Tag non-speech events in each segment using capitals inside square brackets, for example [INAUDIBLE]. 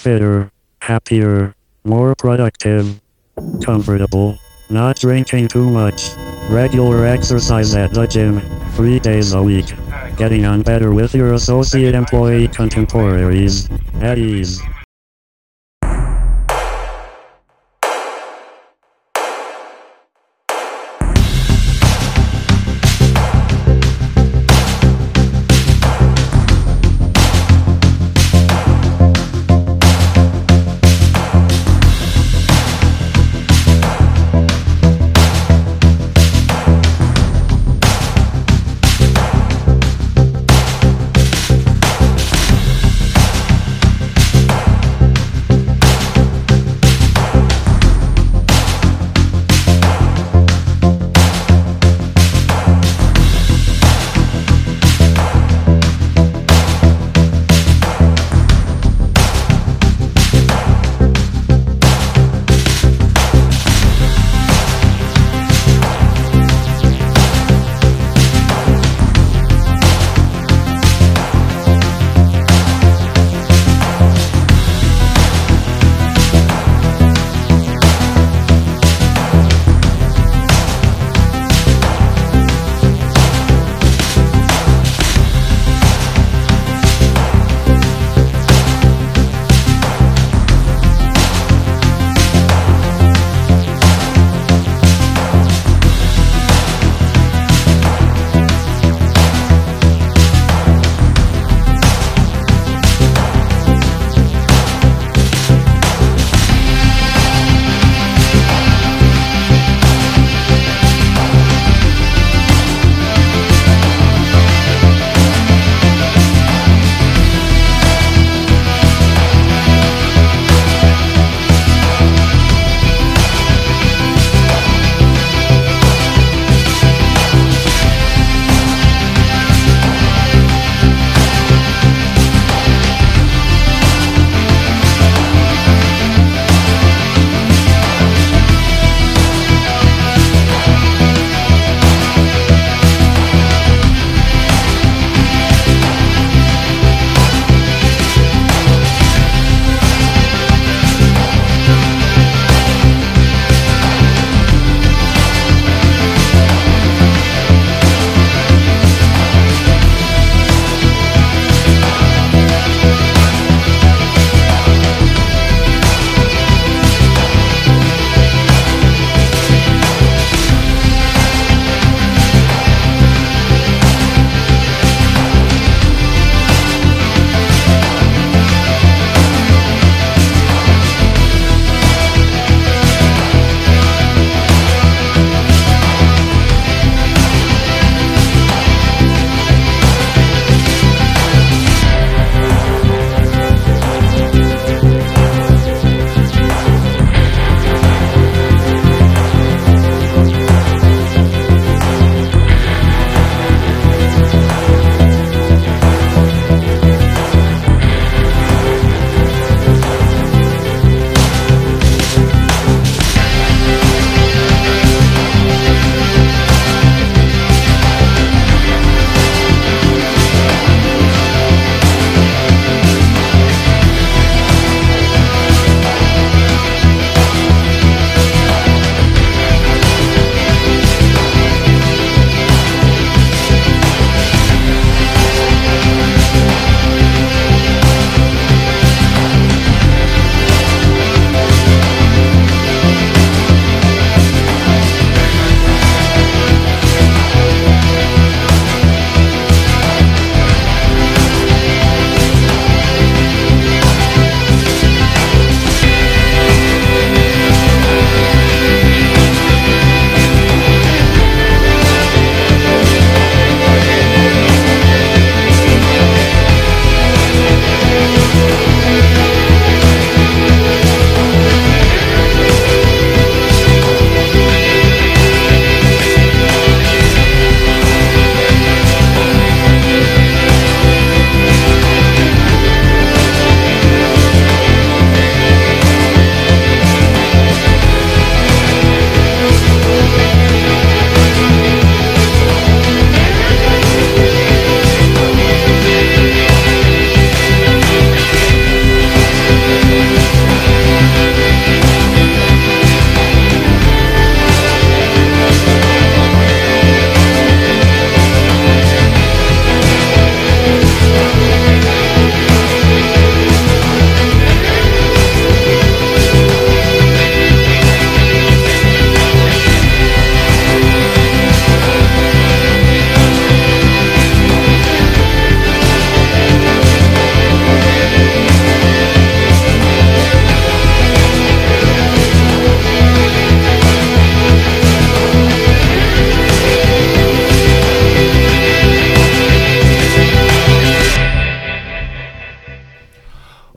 fitter, happier, more productive, comfortable, not drinking too much, regular exercise at the gym, three days a week, getting on better with your associate employee contemporaries, at ease.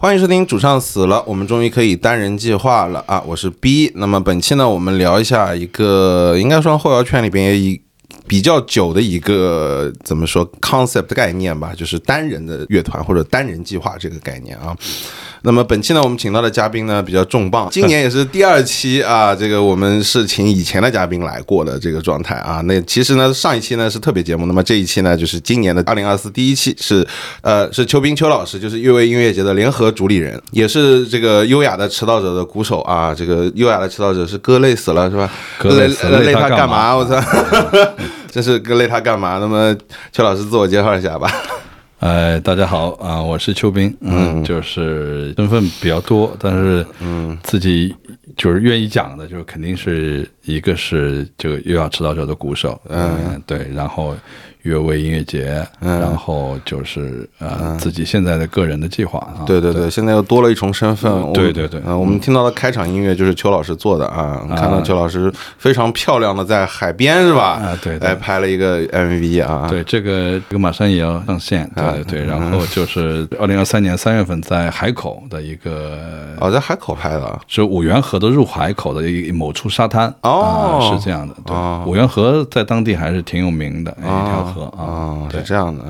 欢迎收听主唱死了，我们终于可以单人计划了啊！我是 B。那么本期呢，我们聊一下一个应该说后摇圈里边一比较久的一个怎么说 concept 概念吧，就是单人的乐团或者单人计划这个概念啊。那么本期呢，我们请到的嘉宾呢比较重磅，[LAUGHS] 今年也是第二期啊，这个我们是请以前的嘉宾来过的这个状态啊。那其实呢，上一期呢是特别节目，那么这一期呢就是今年的二零二四第一期，是呃是邱斌邱老师，就是越位音乐节的联合主理人，也是这个优雅的迟到者的鼓手啊。这个优雅的迟到者是哥累死了是吧？哥累死了，累他干嘛？我操，[LAUGHS] [LAUGHS] 真是哥累他干嘛？那么邱老师自我介绍一下吧。哎，大家好啊，我是邱斌，嗯，就是身份比较多，但是嗯，自己就是愿意讲的，就是肯定是一个是这个又要迟到者的鼓手，嗯，对，然后。乐威音乐节，然后就是呃自己现在的个人的计划啊，对对对，现在又多了一重身份，对对对，嗯，我们听到的开场音乐就是邱老师做的啊，看到邱老师非常漂亮的在海边是吧？啊对，来拍了一个 MV 啊，对，这个这个马上也要上线，对对对，然后就是二零二三年三月份在海口的一个，哦，在海口拍的，是五元河的入海口的一某处沙滩，哦，是这样的，对，五元河在当地还是挺有名的一条。啊，是这样的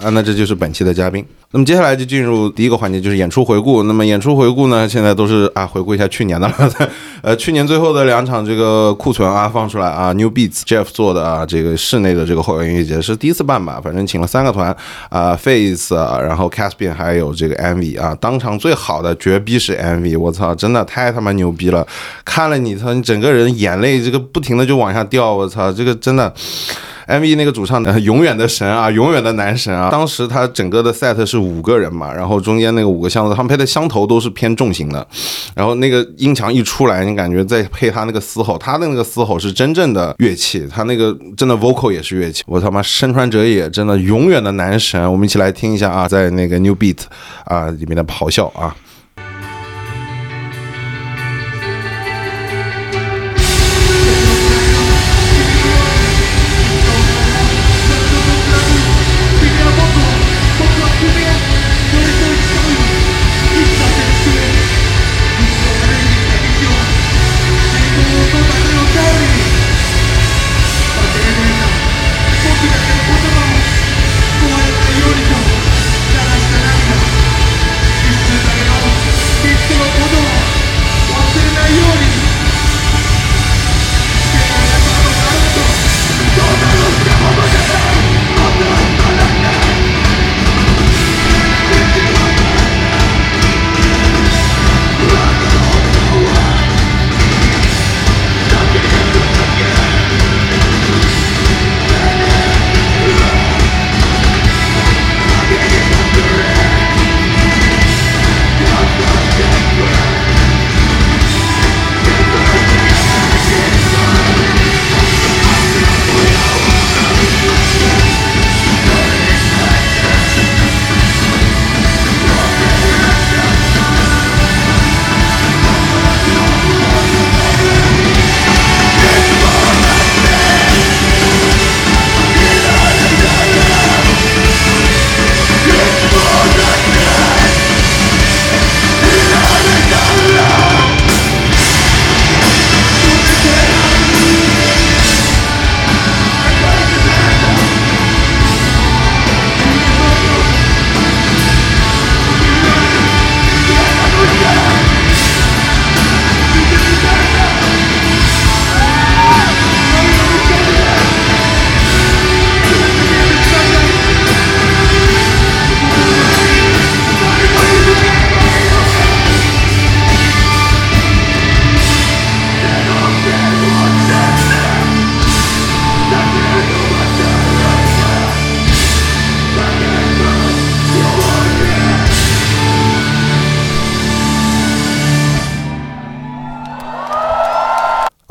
啊，那这就是本期的嘉宾。那么接下来就进入第一个环节，就是演出回顾。那么演出回顾呢，现在都是啊，回顾一下去年的了。[LAUGHS] 呃，去年最后的两场这个库存啊放出来啊，New Beats Jeff 做的啊，这个室内的这个后摇音乐节是第一次办吧？反正请了三个团啊，Face，然后 Caspian 还有这个 MV 啊，当场最好的绝逼是 MV，我操，真的太他妈牛逼了！看了你操，你整个人眼泪这个不停的就往下掉，我操，这个真的。M.V. 那个主唱永远的神啊，[LAUGHS] 永远的男神啊！当时他整个的 set 是五个人嘛，然后中间那个五个箱子，他们配的箱头都是偏重型的，然后那个音墙一出来，你感觉再配他那个嘶吼，他的那个嘶吼是真正的乐器，他那个真的 vocal 也是乐器。我他妈身穿者也真的永远的男神，我们一起来听一下啊，在那个 New Beat 啊里面的咆哮啊。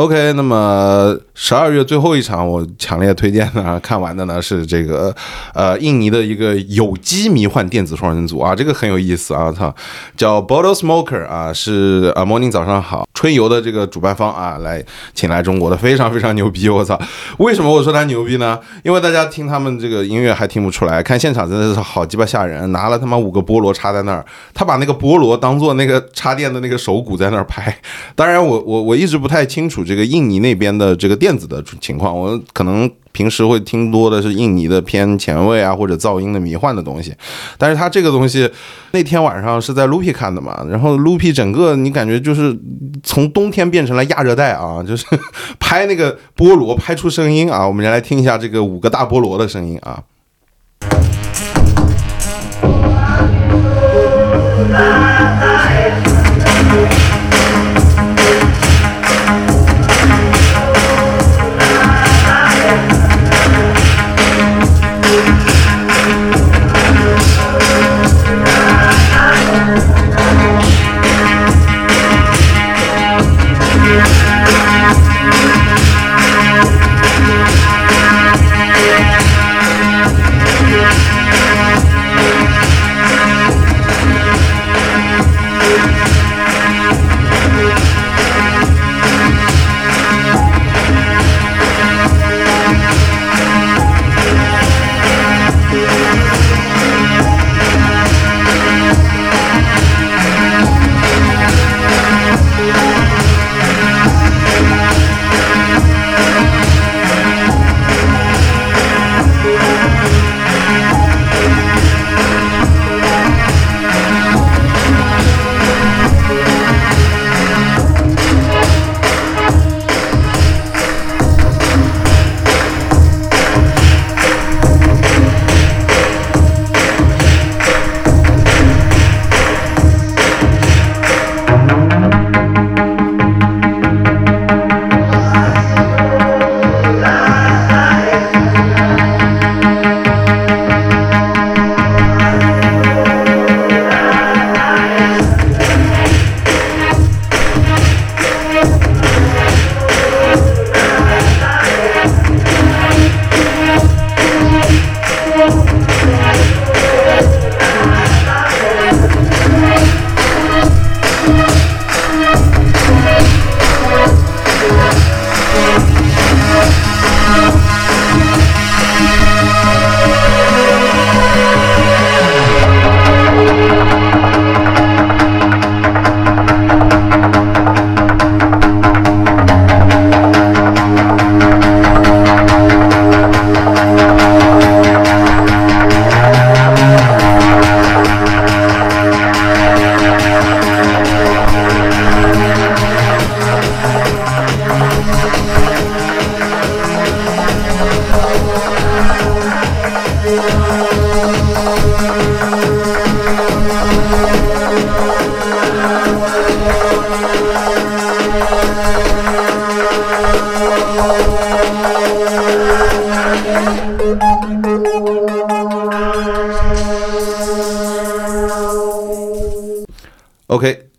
OK，那么十二月最后一场，我强烈推荐的看完的呢是这个，呃，印尼的一个有机迷幻电子双人组啊，这个很有意思啊，我操，叫 Bottle Smoker 啊，是啊，Morning 早上好，春游的这个主办方啊，来请来中国的，非常非常牛逼！我操，为什么我说他牛逼呢？因为大家听他们这个音乐还听不出来，看现场真的是好鸡巴吓人，拿了他妈五个菠萝插在那儿，他把那个菠萝当做那个插电的那个手鼓在那儿拍。当然，我我我一直不太清楚这个印尼那边的这个电子的情况，我可能。平时会听多的是印尼的偏前卫啊，或者噪音的迷幻的东西，但是他这个东西那天晚上是在 Loopy 看的嘛，然后 Loopy 整个你感觉就是从冬天变成了亚热带啊，[LAUGHS] 就是拍那个菠萝拍出声音啊，我们来听一下这个五个大菠萝的声音啊。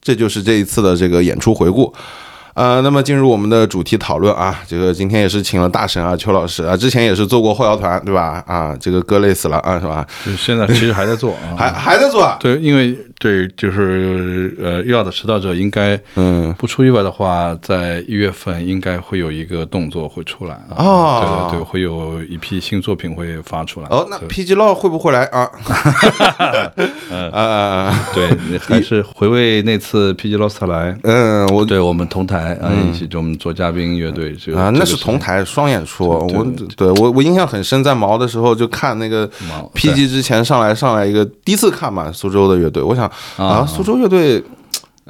这就是这一次的这个演出回顾。呃，那么进入我们的主题讨论啊，这个今天也是请了大神啊，邱老师啊，之前也是做过后摇团，对吧？啊，这个歌累死了啊，是吧？现在其实还在做啊，还还在做啊？对，因为对，就是呃，要的迟到者应该，嗯，不出意外的话，在一月份应该会有一个动作会出来啊，对对对，会有一批新作品会发出来。哦，那 PG Law 会不会来啊？啊，[LAUGHS] [LAUGHS] 对，还是回味那次 PG Law 来，嗯，我对我们同台。啊，一起就我们做嘉宾乐队就啊，那是同台双演出。我对我我印象很深，在毛的时候就看那个 PG 之前上来上来一个第一次看嘛，苏州的乐队。我想啊，苏州乐队。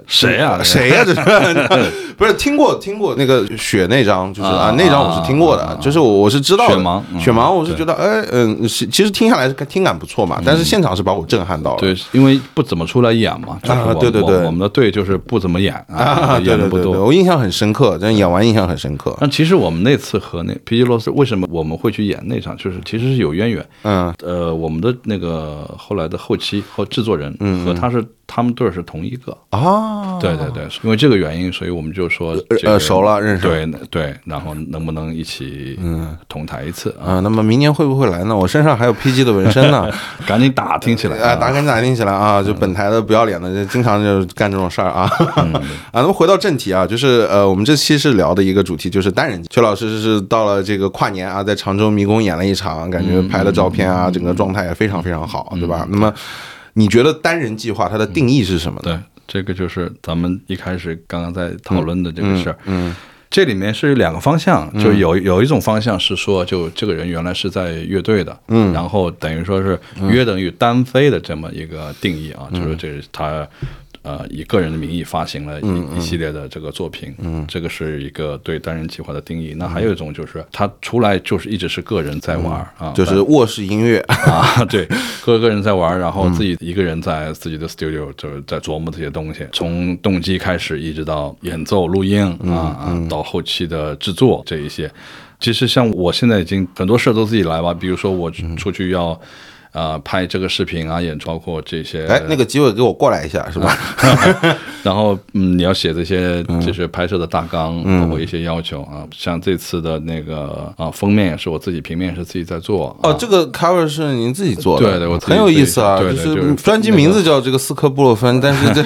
谁呀？谁呀？这是 [LAUGHS] 不是听过听过那个雪那张？就是啊，那张我是听过的，就是我我是知道雪盲雪盲，我是觉得哎嗯，其实听下来是听感不错嘛，但是现场是把我震撼到了。对，因为不怎么出来演嘛。啊，对对对，我们的队就是不怎么演啊，演的不多。我印象很深刻，但演完印象很深刻。那其实我们那次和那皮吉罗斯为什么我们会去演那场，就是其实是有渊源。嗯，呃，我们的那个后来的后期和制作人和他是。他们队儿是同一个。啊，对对对，因为这个原因，所以我们就说这个呃熟了认识了对对，然后能不能一起嗯同台一次啊？啊，那么明年会不会来呢？我身上还有 PG 的纹身呢。[LAUGHS] 赶紧打听起来啊，打赶紧打听起来啊！就本台的不要脸的，就经常就干这种事儿啊。嗯 [LAUGHS] 啊，那么回到正题啊，就是呃，我们这期是聊的一个主题，就是单人。邱老师是到了这个跨年啊，在常州迷宫演了一场，感觉拍的照片嗯啊，整个状态也非常非常好，对吧？那么你觉得单人计划它的定义是什么呢？对，这个就是咱们一开始刚刚在讨论的这个事儿。嗯这里面是两个方向，就有有一种方向是说，就这个人原来是在乐队的，嗯然后等于说是约等于单飞的这么一个定义啊，就是这是他。呃，以个人的名义发行了一一系列的这个作品，嗯，这个是一个对单人计划的定义。那还有一种就是他出来就是一直是个人在玩儿啊，就是卧室音乐。[LAUGHS] 啊，对，各个人在玩，[LAUGHS] 然后自己一个人在自己的 studio 就是在琢磨这些东西，从动机开始，一直到演奏、录音啊啊，到后期的制作这一些。其实像我现在已经很多事儿都自己来吧，比如说我出去要。呃，拍这个视频啊，演出包括这些，哎，那个机会给我过来一下，是吧？[LAUGHS] 然后，嗯，你要写这些嗯就是拍摄的大纲，包括一些要求啊。像这次的那个啊封面也是我自己，平面是自己在做。哦，啊这个 cover 是您自己做的，对对我很有意思啊。就是专辑名字叫这个斯科布洛芬，但是这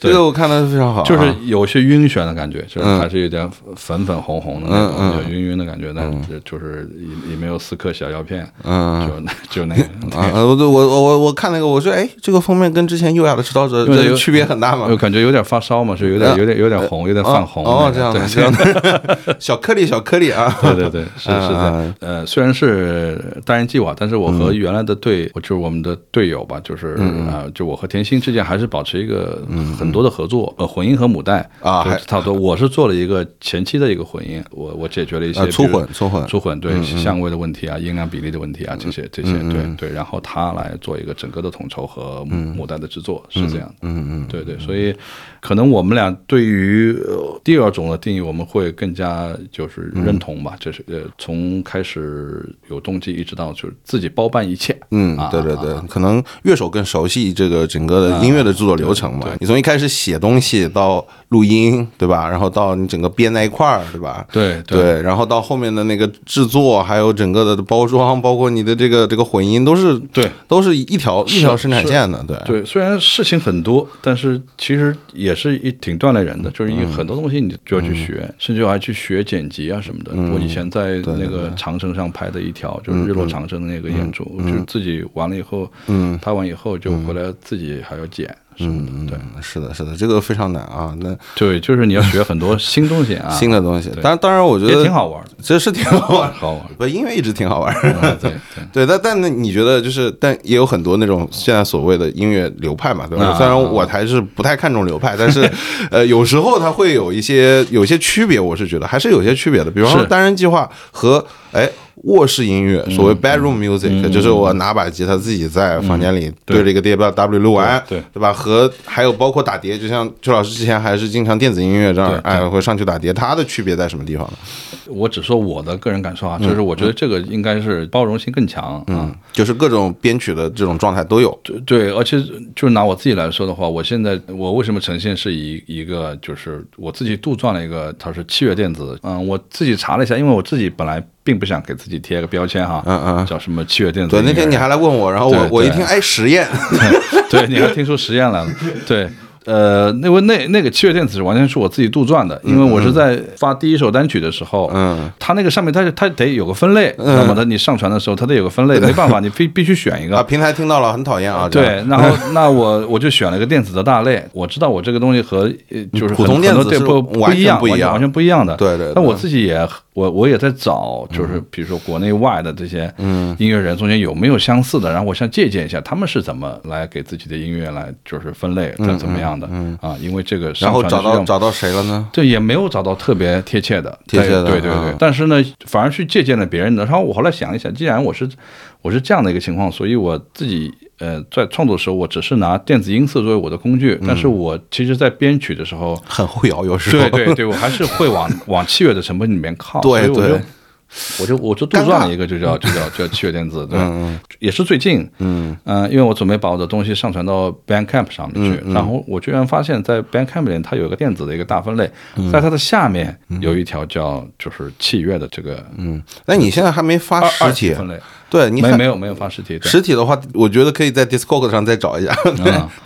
这个我看的非常好啊，就是有些晕眩的感觉，就是嗯。还是有点粉粉红红的那种，有晕晕的感觉，但是就是也也没有四颗小药片，嗯就那 [LAUGHS] 就那个。[LAUGHS] 啊，我我我我我看那个，我说哎，这个封面跟之前优雅的指导者区别很大嘛就。感觉有点发烧嘛，是有点呃有点有点红，有点泛红哦，哦这样的，这样的，[LAUGHS] 小颗粒小颗粒啊。对对对，是是嗯的，呃，虽然是单人计划，但是我和原来的队，我就是我们的队友吧，就是嗯啊，就我和甜心之间还是保持一个很多的合作，呃，混音和母带啊还差不多。我是做了一个前期的一个混音，我我解决了一些啊粗混粗混。嗯粗混对相位的问题啊，音量比例的问题啊，这些这些对对，然后他来做一个整个的统筹和母带的制作，是这样的，嗯嗯，对对，所以可能我们俩对于呃第二种的定义，我们会更加就是认同吧，就是呃从开始有动机一直到就是自己包办一切，嗯啊，对对对，可能乐手更熟悉这个整个的音乐的制作流程嘛。你从一开始写东西到录音，对吧？然后到你整个编在一块儿，对吧？对对，然后到后面的那个制作，还有整个的包装，包括你的这个这个混音，都是对。都是一条一条生产线的，对。对，虽然事情很多，但是其实也是一挺锻炼人的，就是嗯。有很多东西你就要去学，甚至我还去学剪辑啊什么的。嗯。我以前在那个长城上拍的一条，就是日落长城的那个演出，嗯就是自己完了以后，嗯。拍完以后就回来自己还要剪什么的，对。嗯是的，是的，这个非常难啊。那对，就是你要学很多新东西啊，[LAUGHS] 新的东西，对当然当然，我觉得也挺好玩的，这是挺好玩，[LAUGHS] 好玩。不，音乐一直挺好玩。嗯对对，对，[LAUGHS] 但但那你觉得就是，但也有很多那种现在所谓的音乐流派嘛，对吧？啊虽然我还是不太看重流派，但是呃，有时候它会有一些有一些区别，我是觉得还是有些区别的。比方说单人计划和哎卧室音乐，所谓 bedroom music，就是我拿把吉他自己在房间里对着一个碟把 W 录完，对对对吧？和还有包括打碟，就像邱老师之前还是经常电子音乐这样哎，会上去打碟，它的区别在什么地方呢？我只说我的个人感受啊，就是我觉得这个应该是包容性更强嗯。就是各种编曲的这种状态都有。对对，而且就是拿我自己来说的话，我现在我为什么呈现是以一个就是我自己杜撰了一个，它是器乐电子。嗯，我自己查了一下，因为我自己本来并不想给自己贴个标签哈，嗯嗯叫什么器乐电子对。那天你还来问我，然后我我一听，哎，实验，[LAUGHS] 对，你还听出实验来了，[LAUGHS] 对。呃，那位那那个七月电子是完全是我自己杜撰的，因为我是在发第一首单曲的时候，嗯，它那个上面它它得有个分类，那么它你上传的时候它得有个分类，[LAUGHS] 没办法，你必必须选一个啊，平台听到了，很讨厌啊。对，然后那我我就选了个电子的大类，我知道我这个东西和呃就是普通电子不完全不一样完全不一样的。对对对但我自己也我我也在找，就是比如说国内外的这些音乐人中间有没有相似的，然后我想借鉴一下他们是怎么来给自己的音乐来就是分类怎怎么样的啊，因为这个然后找到找到谁了呢？这也没有找到特别贴切的，贴切的对对对嗯。但是呢，反而去借鉴了别人的。然后我后来想一想，既然我是我是这样的一个情况，所以我自己呃在创作的时候，我只是拿电子音色作为我的工具，但是我其实在编曲的时候，很会摇，有时候。对对对，我还是会往往器乐的成本里面靠。对所以我我就我就杜撰了一个，就叫 [LAUGHS] 就叫叫七月电子，对，嗯也是最近，嗯。嗯、因为我准备把我的东西上传到 Bandcamp 上面去，然后我居然发现，在 Bandcamp 里它有一个电子的一个大分类，在它的下面有一条叫就是器乐的这个嗯，那你现在还没发二实体？分类，对，你没没有没有发实体，对实体的话，我觉得可以在 Discord 上再找一下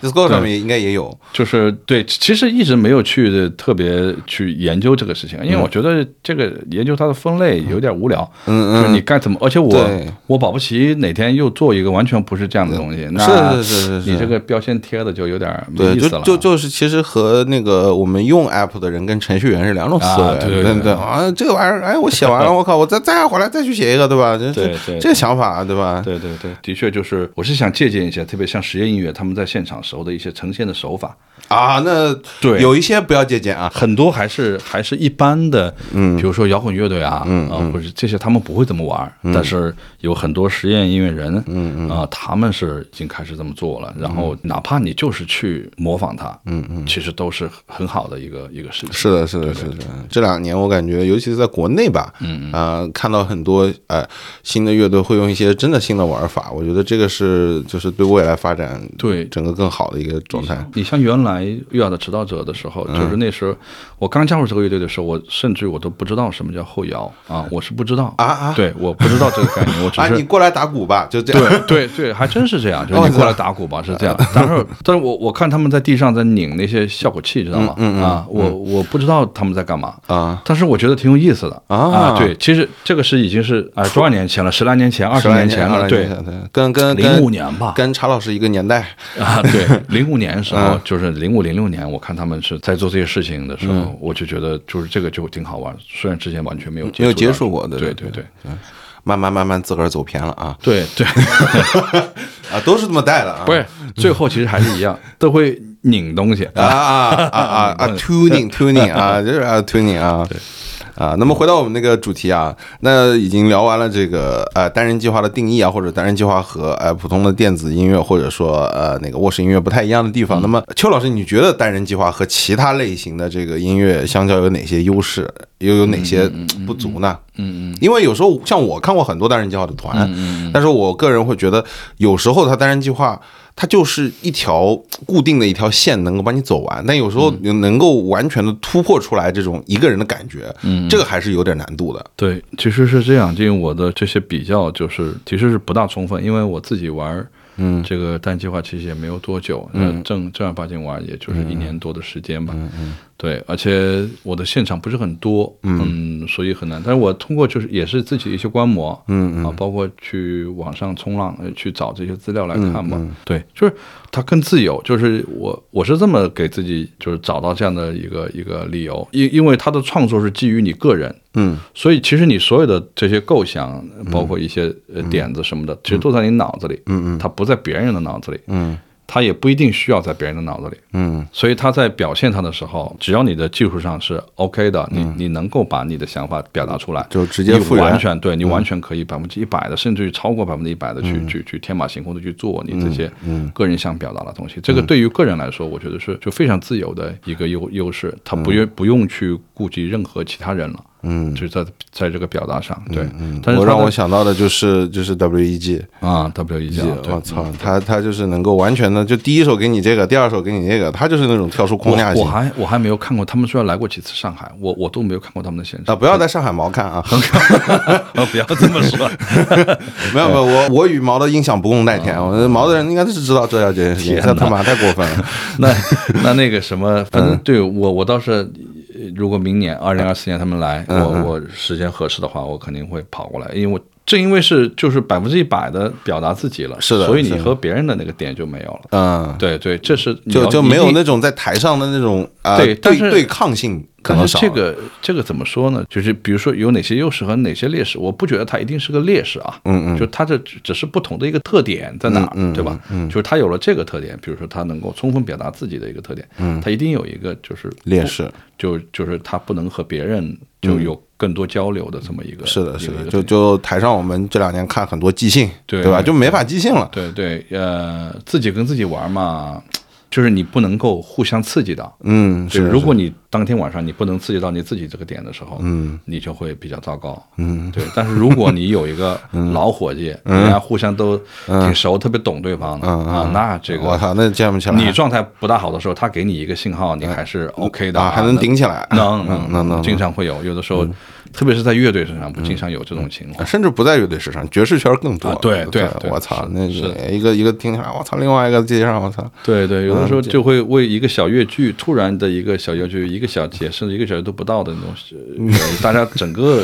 ，，Discord 上面应该也有。就是对，其实一直没有去特别去研究这个事情，因为我觉得这个研究它的分类有点无聊。嗯就是你该怎么，而且我我保不齐哪天又做一个完全不是这样的东西，那是是是是是你这个标签贴的就有点没意思了。就就是其实和那个我们用 app 的人跟程序员是两种思维，啊对对对对对啊，这个玩意儿，哎，我写完了，我靠，我再再回来再去写一个，对吧？这对这对这个想法，对吧？对对对，的确就是，我是想借鉴一下，特别像实验音乐，他们在现场时候的一些呈现的手法，啊，那对。有一些不要借鉴啊，很多还是还是一般的，嗯，比如说摇滚乐队啊，嗯啊，或者这些他们不会这么玩，但是有很多实验音乐人，嗯嗯。啊，他们是已经开始这么做了，然后哪怕你就是去模仿他，嗯嗯，其实都是很好的一个一个事情。是的，是的，是的。这两年我感觉，尤其是在国内吧，嗯啊、看到很多呃新的乐队会用一些真的新的玩法，我觉得这个是就是对未来发展对。整个更好的一个状态。你像原来月雅的指导者的时候，就是那时候我刚加入这个乐队的时候，我甚至我都不知道什么叫后摇啊，我是不知道。啊啊。对，我不知道这个概念，我只 [LAUGHS] 啊，是你过来打鼓吧，就这样。对 [LAUGHS] 对对，还真是这样，[LAUGHS] 就是哦你过来打鼓吧，是这样。但是，但是我我看他们在地上在拧那些效果器，知道吗？嗯啊，我我不知道他们在干嘛啊，但是我觉得挺有意思的。啊。对，其实这个是已经是啊多少年前了，十来年前，二十年前了，对，对，跟跟零五年吧，跟查老师一个年代。啊，对，零五年的时候，就是零五零六年，我看他们是在做这些事情的时候，我就觉得就是这个就挺好玩，虽然之前完全没有没有接触触过的，对对对对。慢慢慢慢自个儿走偏了啊。对对，[LAUGHS] 啊，都是这么带的啊，不是，最后其实还是一样，[LAUGHS] 都会拧东西。啊啊啊啊啊，[LAUGHS] tuning tuning 啊，就是啊 tuning 啊。啊，那么回到我们那个主题啊，那已经聊完了这个呃单人计划的定义啊，或者单人计划和呃普通的电子音乐或者说呃那个卧室音乐不太一样的地方。那么邱老师，你觉得单人计划和其他类型的这个音乐相较有哪些优势，又有哪些不足呢？嗯嗯因为有时候像我看过很多单人计划的团，但是我个人会觉得，有时候他单人计划它就是一条固定的一条线，能够把你走完，但有时候能够完全的突破出来这种一个人的感觉，嗯，这个还是有点难度的。对，其实是这样，因为我的这些比较就是其实是不大充分，因为我自己玩。嗯，这个单计划其实也没有多久，嗯，正正儿八经玩也就是一年多的时间吧，嗯嗯，对，而且我的现场不是很多，嗯，所以很难。但是我通过就是也是自己一些观摩，嗯嗯。啊，包括去网上冲浪呃去找这些资料来看嘛，对，就是它更自由，就是我我是这么给自己就是找到这样的一个一个理由，因因为他的创作是基于你个人，嗯。所以其实你所有的这些构想，包括一些呃点子什么的，其实都在你脑子里，嗯嗯。它不在别人的脑子里，嗯它也不一定需要在别人的脑子里。嗯。所以他在表现他的时候，只要你的技术上是 OK 的，你你能够把你的想法表达出来，就直接复原。完全对你完全可以百分之一百的，甚至于超过百分之一百的去去去天马行空的去做你这些个人想表达的东西。这个对于个人来说，我觉得是就非常自由的一个优优势，他不用不用去顾及任何其他人了。嗯，就是在在这个表达上，对，嗯但是我让我想到的就是就是 WEG，啊，WEG，啊对。我操，他他就是能够完全的，就第一首给你这个，第二首给你那个，他就是那种跳出框架型我我还我还没有看过，他们虽然来过几次上海，我我都没有看过他们的现场。啊，场。不要在上海毛看啊，啊，[LAUGHS] 不要这么说。[LAUGHS] 没有没有，我我与毛的音响不共戴天，我毛的人应该是知道这件事情，这他妈太过分了。[LAUGHS] 那那那个什么，反正对我我倒是，呃如果明年二零二四年他们来，嗯我我时间合适的话，我肯定会跑过来，因为我正因为是就是百分之一百的表达自己了，是的所以你和别人的那个点就没有了。嗯，对对，这是就就没有那种在台上的那种啊对对对抗性可但能这个这个怎么说呢？就是比如说有哪些优势和哪些劣势，我不觉得它一定是个劣势啊。嗯嗯就它这只只是不同的一个特点在哪儿，嗯嗯对吧？嗯，就是它有了这个特点，比如说它能够充分表达自己的一个特点，嗯，它一定有一个就是劣势，就就是它不能和别人就有更多交流的这么一个。嗯是的，是的，就就台上我们这两年看很多即兴，对对吧？就没法即兴了。对对呃，自己跟自己玩嘛，就是你不能够互相刺激到。嗯，对，是。如果你当天晚上你不能刺激到你自己这个点的时候，嗯，你就会比较糟糕，嗯，对。但是如果你有一个 [LAUGHS] 老伙计，人家互相都挺熟，特别懂对方的啊，那这个我操，那见不起来。你状态不大好的时候，他给你一个信号，你还是 OK 的，还能顶起来，能能能能，经常会有，有的时候。特别是在乐队身上，不经常有这种情况，甚至不在乐队身上，爵士圈更多。对对，我操，那个一个一个听起来，我操，另外一个街上，我操，对对，有的时候就会为一个小乐句，突然的一个小乐句，一个小节，甚至一个小节都不到的那种，[LAUGHS] 大家整个。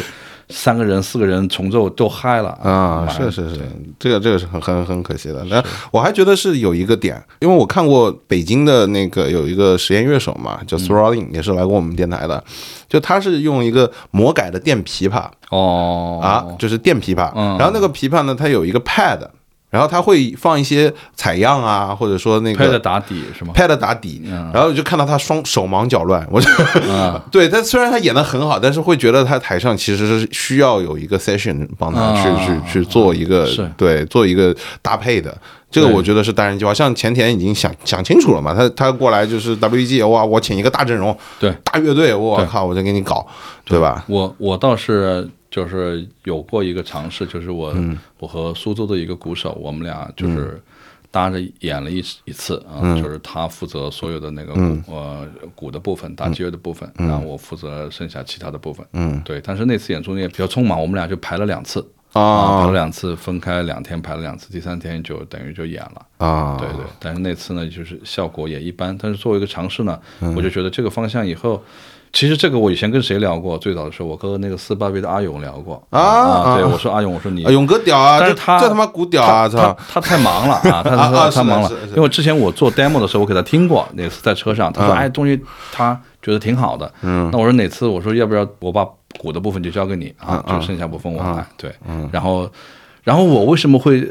三个人、四个人重奏都嗨了啊！是是是，这个这个是很很很可惜的。那我还觉得是有一个点，因为我看过北京的那个有一个实验乐手嘛，叫 Throwing，也是来过我们电台的。就他是用一个魔改的电琵琶哦啊，就是电琵琶。然后那个琵琶呢，它有一个 pad。然后他会放一些采样啊，或者说那个 pad 打底是吗？pad 打底，然后就看到他双手忙脚乱，我就 [LAUGHS] 对他虽然他演的很好，但是会觉得他台上其实是需要有一个 session 帮他去去去做一个对做一个搭配的。这个我觉得是单人计划，像前田已经想想清楚了嘛，他他过来就是 WEG 哇，我请一个大阵容，对大乐队，我靠，我再给你搞，对吧？我我倒是。就是有过一个尝试，就是我我和苏州的一个鼓手，我们俩就是搭着演了一一次啊，就是他负责所有的那个鼓呃鼓的部分，打击乐的部分，然后我负责剩下其他的部分。嗯，对。但是那次演出也比较匆忙，我们俩就排了两次啊，排了两次，分开两天排了两次，第三天就等于就演了啊。对对。但是那次呢，就是效果也一般。但是作为一个尝试呢，我就觉得这个方向以后。其实这个我以前跟谁聊过？最早的时候，我跟那个四八 V 的阿勇聊过啊。对，我说阿勇，我说你勇哥屌啊，但是他这他妈鼓屌啊！他他太忙了啊，[LAUGHS] 他他他忙了。因为之前我做 demo 的时候，我给他听过，那次在车上，他说哎，东西他觉得挺好的。嗯。那我说哪次？我说要不要我把鼓的部分就交给你啊？就剩下部分我来。对。嗯。然后，然后我为什么会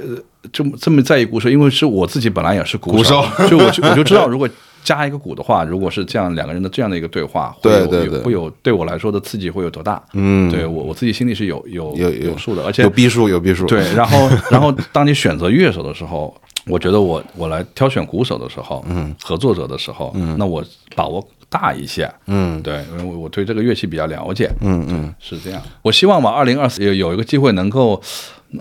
这么这么在意鼓手？因为是我自己本来也是鼓手，就我就我就知道如果。加一个鼓的话，如果是这样两个人的这样的一个对话，会有会有对我来说的刺激会有多大？嗯，对我我自己心里是有有有有数的，而且有逼数有逼数。对，[LAUGHS] 然后然后当你选择乐手的时候，我觉得我我来挑选鼓手的时候，嗯，合作者的时候，嗯，那我把握大一些，嗯，对，因为我我对这个乐器比较了解，嗯嗯，是这样。我希望吧，二零二四有有一个机会能够。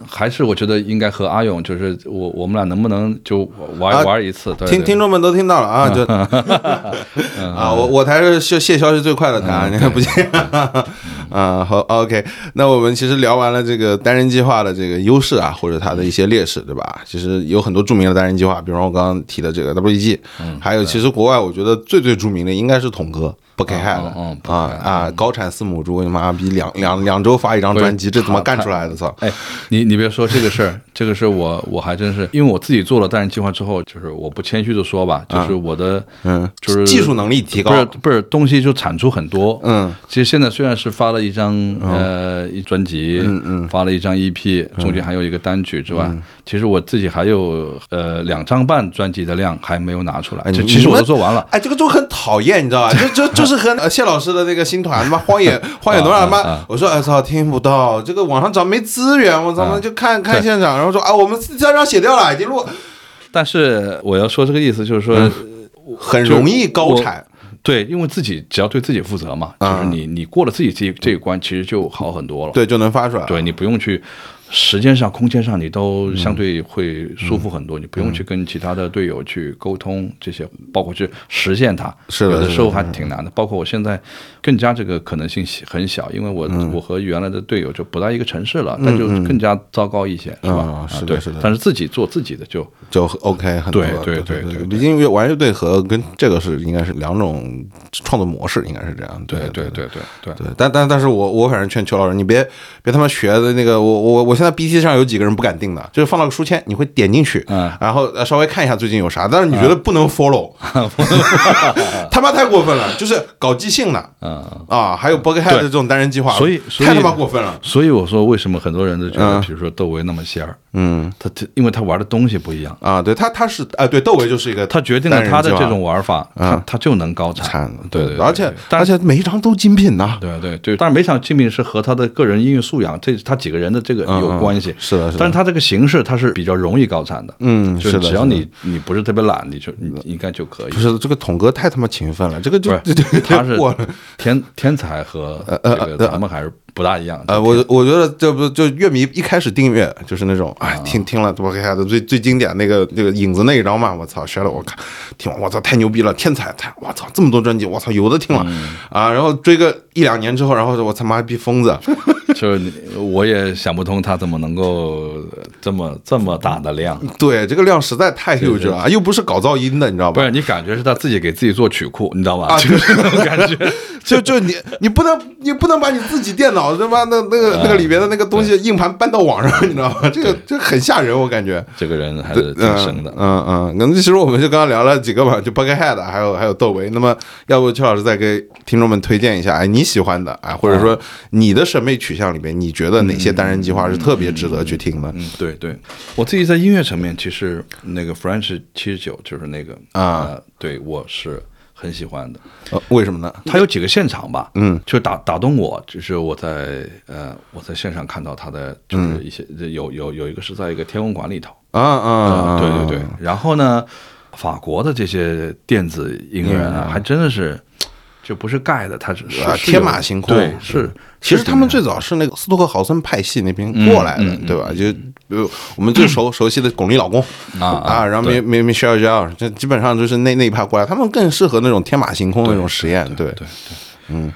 还是我觉得应该和阿勇，就是我我们俩能不能就玩玩一次？听听众们都听到了啊，就 [LAUGHS] 啊，我我才是卸卸消息最快的台，你看不见 [LAUGHS] 啊。好，OK，那我们其实聊完了这个单人计划的这个优势啊，或者它的一些劣势，对吧？其实有很多著名的单人计划，比如我刚刚提的这个 WEG，还有其实国外我觉得最最著名的应该是统哥。不给害了，嗯啊啊！高产四母猪，你妈逼两两两周发一张专辑，这怎么干出来的？操！哎，你你别说这个事儿，这个事儿我我还真是，因为我自己做了单人计划之后，就是我不谦虚的说吧，就是我的嗯，就是技术能力提高，不是不是东西就产出很多。嗯，其实现在虽然是发了一张呃一专辑，嗯嗯，发了一张 EP，中间还有一个单曲之外，其实我自己还有呃两张半专辑的量还没有拿出来。其实我都做完了。哎，这个就很讨厌，你知道吧？就 [LAUGHS] 就就。是和谢老师的那个新团，他 [LAUGHS] 妈荒野荒野多少他妈，我说哎操，听不到，这个网上找没资源，我操，就看看现场，然后说啊，我们这张写掉了，已经录。但是我要说这个意思，就是说很容易高产，对，因为自己只要对自己负责嘛，就是你你过了自己这这一关，其实就好很多了，对，就能发出来，对你不用去。时间上、空间上，你都相对会舒服很多，你不用去跟其他的队友去沟通这些，包括去实现它，有的时候还挺难的。包括我现在更加这个可能性很小，因为我我和原来的队友就不在一个城市了，那就更加糟糕一些，是吧？是的，是的。但是自己做自己的就就 OK 很多。对对对对，毕竟玩乐队和跟这个是应该是两种创作模式，应该是这样。对对对对对对。但但但是我我反正劝邱老师，你别别他妈学的那个，我我我。现在 B T 上有几个人不敢定的，就是放到个书签，你会点进去，然后稍微看一下最近有啥，但是你觉得不能 follow，[LAUGHS] 他妈太过分了，就是搞即兴的，啊，还有 b o g h e a d 的这种单人计划，所以太他妈过分了。所以我说，为什么很多人都觉得，比如说窦唯那么仙儿，嗯，他他因为他玩的东西不一样。啊，对他他是啊，对窦唯就是一个，他决定了他的这种玩法，他他就能高产，对对，而且而且每一张都精品呐，对对对，但是每场精品是和他的个人音乐素养，这他几个人的这个有。关系。是的，是的。但是它这个形式它是比较容易高产的，嗯，就是的，只要你你不是特别懒，你就你应该就可以。不是这个统哥太他妈勤奋了，这个就 [LAUGHS] 他是。天天才和这个咱们还是不大一样。呃，我我觉得这不就乐迷一开始订阅就是那种哎听听了我看的最最经典那个那个影子那一张嘛，我操，学了我看听完我操太牛逼了，天才太我操这么多专辑我操有的听了啊，然后追个一两年之后，然后我他妈逼疯子，就是我也想不通他怎么能够这么这么大的量。对，这个量实在太幼稚了，又不是搞噪音的，你知道吧？不是，你感觉是他自己给自己做曲库，你知道吧？就是那种感觉，就就你你不能你不能把你自己电脑对吧？那那个那个里边的那个东西硬盘搬到网上，你知道吗？这个这很吓人，我感觉这个人还是挺神的。嗯嗯，那其实我们就刚刚聊了几个嘛，就 Buckethead，还有还有窦唯。那么要不邱老师再给听众们推荐一下，哎，你喜欢的啊，或者说你的审美取向里面，你觉得哪些单人计划是特别值得去听的？嗯，对对，我自己在音乐层面，其实那个 French 七十九就是那个啊，对我是很喜欢的。呃，为什么呢？他有几个现场吧，嗯，就打打动我，就是我在呃我在线上看到他的，就是一些有有有一个是在一个天文馆里头啊啊，对对对，然后呢，法国的这些电子音乐啊，还真的是。就不是盖的，它是天马行空。对，是。其实他们最早是那个斯托克豪森派系那边过来的，对吧？就比如我们最熟熟悉的巩俐老公啊啊，然后 Mi Mi Michelle J，这基本上就是那那一派过来，他们更适合那种天马行空那种实验。对对对，嗯。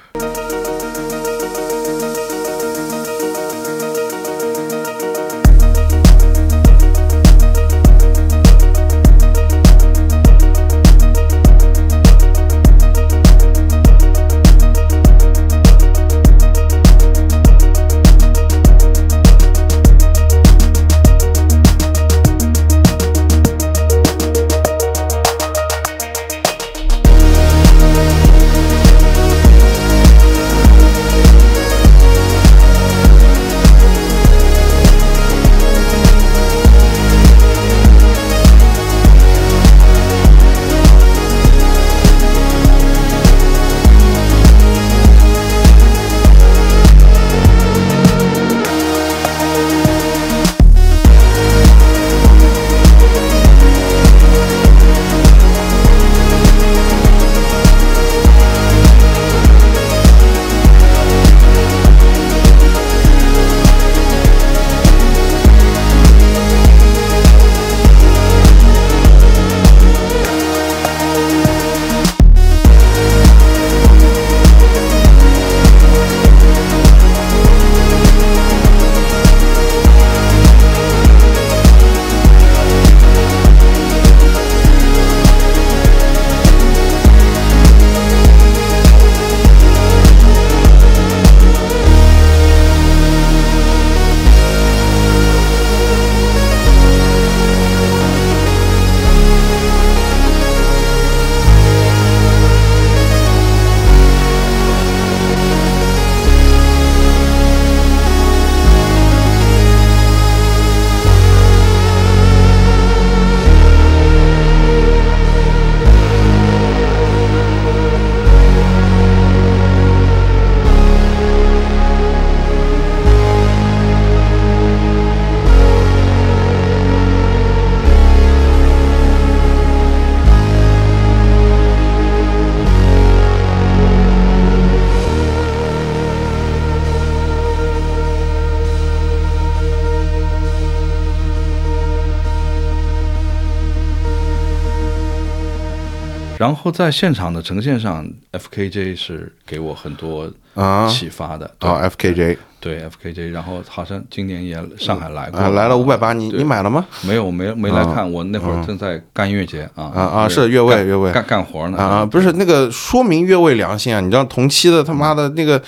后在现场的呈现上，FKJ 是给我很多啊启发的啊，FKJ 对 FKJ，然后好像今年也上海来过，来了五百八，你你买了吗？没有，没没来看，我那会儿正在干音乐节啊啊啊，是越位越位干干活呢啊啊，不是那个说明越位良心啊，你知道同期的他妈的那个。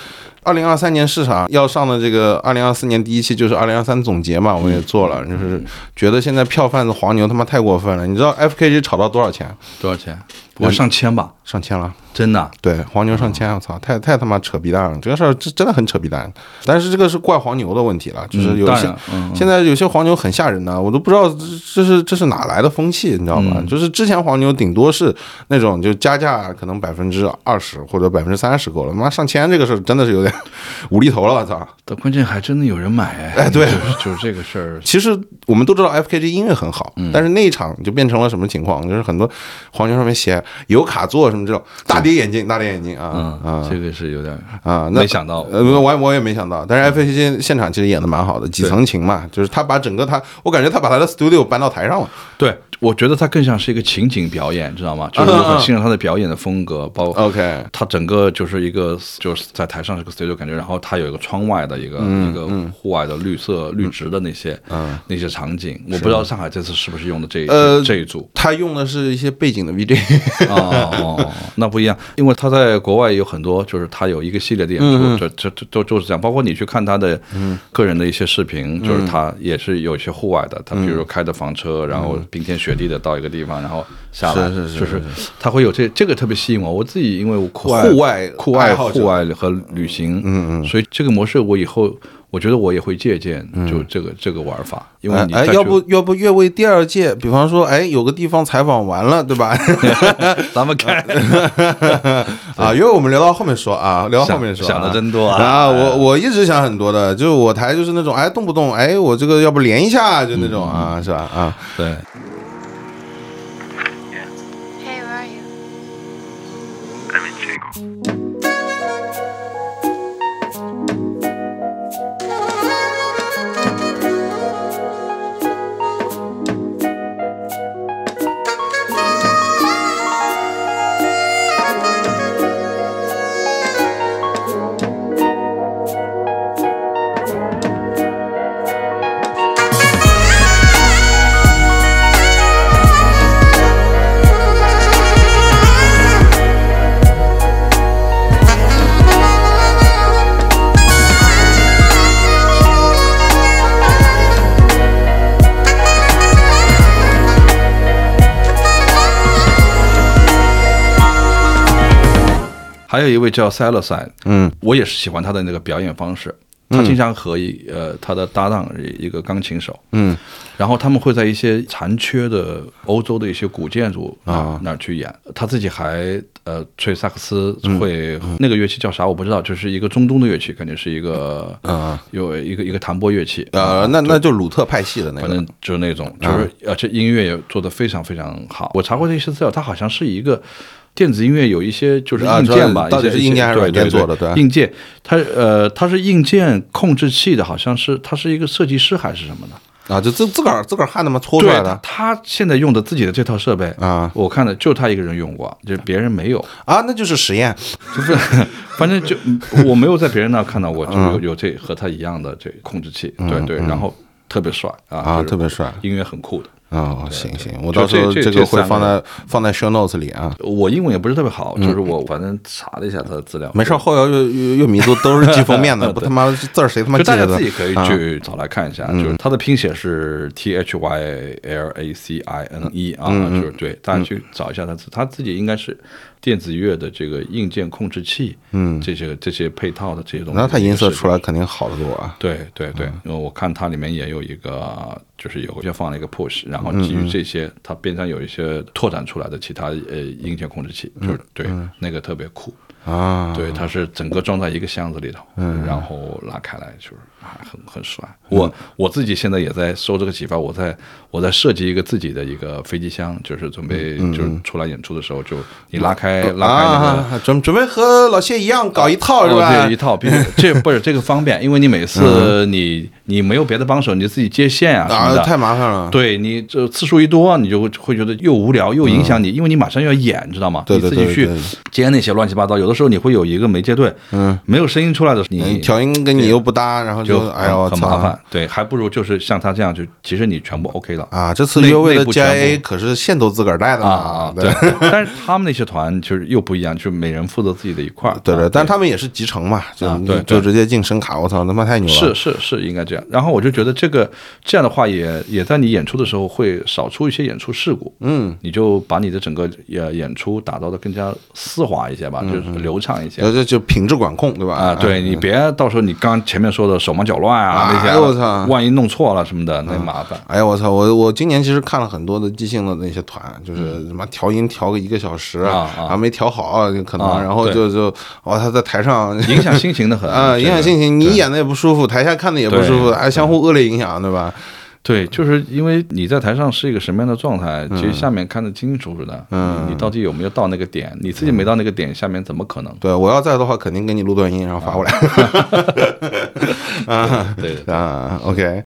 二零二三年市场要上的这个二零二四年第一期就是二零二三总结嘛，我们也做了，就是觉得现在票贩子黄牛他妈太过分了。你知道 FKG 炒到多少钱？多少钱？我上千吧，上千了，真的。对，黄牛上千，我操，太太他妈扯逼蛋了，这个事儿真真的很扯逼蛋。但是这个是怪黄牛的问题了，就是有些现在有些黄牛很吓人的，我都不知道这是这是哪来的风气，你知道吧？就是之前黄牛顶多是那种就加价可能百分之二十或者百分之三十够了，妈上千这个事儿真的是有点 [LAUGHS] 无厘头了，我操！但关键还真的有人买，哎对就是就是这个事儿。[LAUGHS] 其实我们都知道 FKG 音乐很好，但是那一场就变成了什么情况？就是很多黄牛上面写有卡座什么这种大跌眼镜，大跌眼镜啊嗯啊这个是有点啊！那没想到呃，我我也没想到，但是 FKG 现场其实演的蛮好的，几层情嘛，就是他把整个他，我感觉他把他的 studio 搬到台上了。对，我觉得他更像是一个情景表演，知道吗？就是 [LAUGHS] 我很欣赏他的表演的风格，包括 OK 他整个就是一个就是在台上是个 studio 感觉，然后他有一个窗外的一个、一个户外的绿色绿植的那些、那些场景，我不知道上海这次是不是用的这一、呃这一组。他用的是一些背景的 VJ，哦哦，[LAUGHS] 那不一样，因为他在国外有很多，就是他有一个系列的演出，这这这都就是这样。包括你去看他的个人的一些视频，就是他也是有一些户外的，他比如说开着房车，然后冰天雪地的到一个地方，然后下来，是是是就是他会有这这个特别吸引我。我自己因为户外酷爱爱好者。户外和旅行，嗯嗯，所以这个模式我以后。我觉得我也会借鉴，就这个这个玩法，因为哎哎，你再去要不要不越位第二届？比方说，哎，有个地方采访完了，对吧？[LAUGHS] 咱们看，[LAUGHS] 啊，因为我们聊到后面说啊，聊到后面说啊，想想得真多啊啊！我我一直想很多的，就是我台就是那种，哎，动不动，哎，我这个要不连一下，就那种啊，是吧？啊，对。还有一位叫 s a l a s i 嗯，我也是喜欢他的那个表演方式。他经常和一呃他的搭档一个钢琴手，嗯，然后他们会在一些残缺的欧洲的一些古建筑啊。那儿去演。他自己还呃吹萨克斯，会那个乐器叫啥我不知道，就是一个中东的乐器，肯定是一个啊。有一个一个弹拨乐器。呃，那那就鲁特派系的那个。反正，就是那种，就是而且音乐也做得非常非常好。我查过这些资料，他好像是一个电子音乐有一些就是啊硬件吧，到底是硬件还是软件做的对对硬件，它呃它是硬件控制器的，好像是它是一个设计师还是什么的？啊，就自自个儿自个儿焊的吗？搓出对来的他他现在用的自己的这套设备啊我看的就他一个人用过，就是别人没有。啊，那就是实验。就是 [LAUGHS] 反正就我没有在别人那看到过，就嗯有有这和他一样的这控制器，对对，然后特别帅啊啊特别帅音乐很酷的。啊，行行，我到时候这这这个会放在放在 show notes 里啊。我英文也不是特别好，就是我反正查了一下他的资料，没事儿，后摇乐乐乐迷都都是记封面的，[LAUGHS] 不他妈字儿谁他妈就大家？自己可以啊去找来看一下，就是他的拼写是 T H Y L A C I N E 啊，就是对，大家去找一下他自他自己应该是电子乐的这个硬件控制器，嗯，这些这些配套的这些东西，那它音色出来。来肯定好得多啊。对对对，因为我看它里面也有一个，就是有些放了一个 push，然后基于这些，它边上有一些拓展出来的其他呃硬件控制器，就是对那个特别酷。啊，对，它是整个装在一个箱子里头，然后拉开来，就是啊很很帅。我我自己现在也在受这个启发，我在我在设计一个自己的一个飞机箱，就是准备就是出来演出的时候，就你拉开拉开那个。啊，准准备和老谢一样搞一套是哦，吧？对，一套，比如这不是这个方便，因为你每次你你没有别的帮手，你就自己接线啊什么啊，的，太麻烦了。对你这次数一多，你就会会觉得又无聊又影响你，因为你马上要演，知道吗？你自己去接那些乱七八糟，有的时候你会有一个媒介队，嗯，没有声音出来的时候，嗯你调音跟你又不搭，然后就哎呦很麻烦。对，还不如就是像他这样，就其实你全部 OK 了。啊！这次内优惠的 GIA 可是线都自个儿带的啊对，[LAUGHS] 但是他们那些团就是又不一样，就是每人负责自己的一块儿。对对，啊但是他们也是集成嘛，就对就直接进声卡，我操，他妈太牛了！是是是应该这样。然后我就觉得这个这样的话也也在你演出的时候会少出一些演出事故，嗯，你就把你的整个演演出打造的更加丝滑一些吧，就是流畅一些。呃，这就品质管控，对吧？啊，对你别到时候你刚前面说的手忙脚乱啊那些我操万一弄错了什么的，那麻烦。哎呀，我操！我我今年其实看了很多的即兴的那些团，就是什么调音调个一个小时嗯啊啊还没调好，就可能，啊然后就就哦，他在台上影响心情的很啊，影响心情，你演的也不舒服，台下看的也不舒服，对哎，相互恶劣影响，对吧？对，就是因为你在台上是一个什么样的状态，其实下面看得清清楚楚的。嗯你你到底有没有到那个点？你自己没到那个点，下面怎么可能？对我要在的话，肯定给你录段音，然后发过来。[LAUGHS] 啊，对对啊，OK。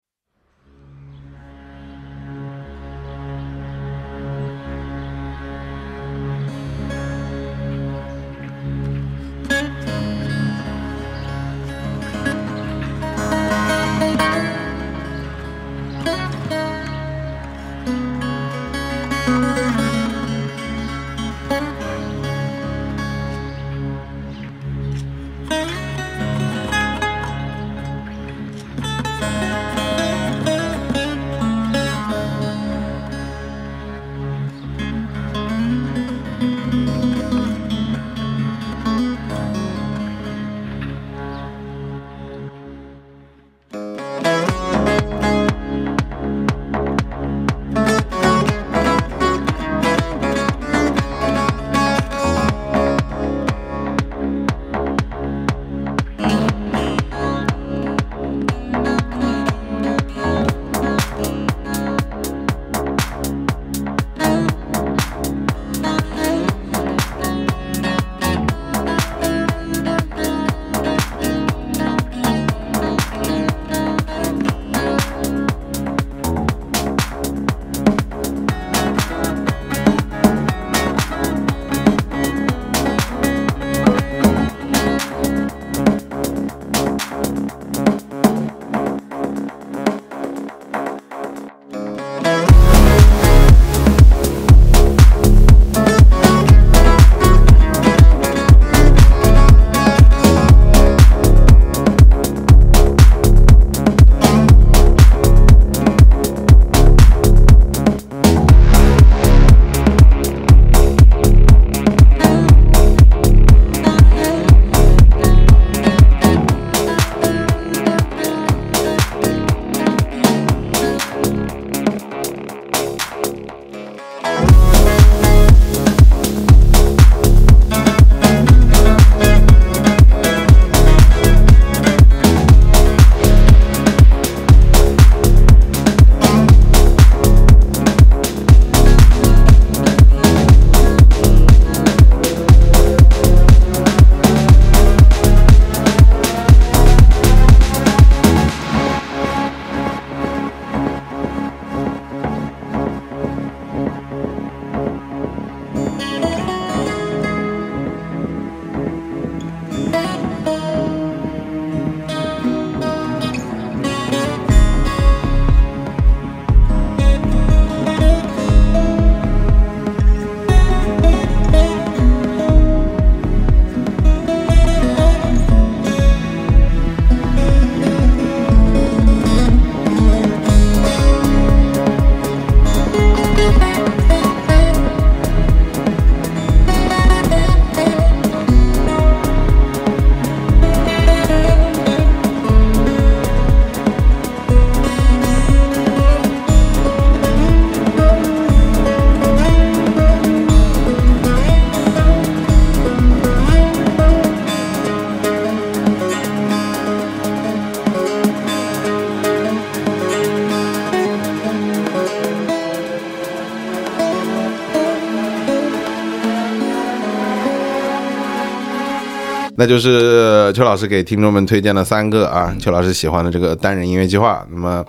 就是邱老师给听众们推荐了三个啊，邱老师喜欢的这个单人音乐计划。那么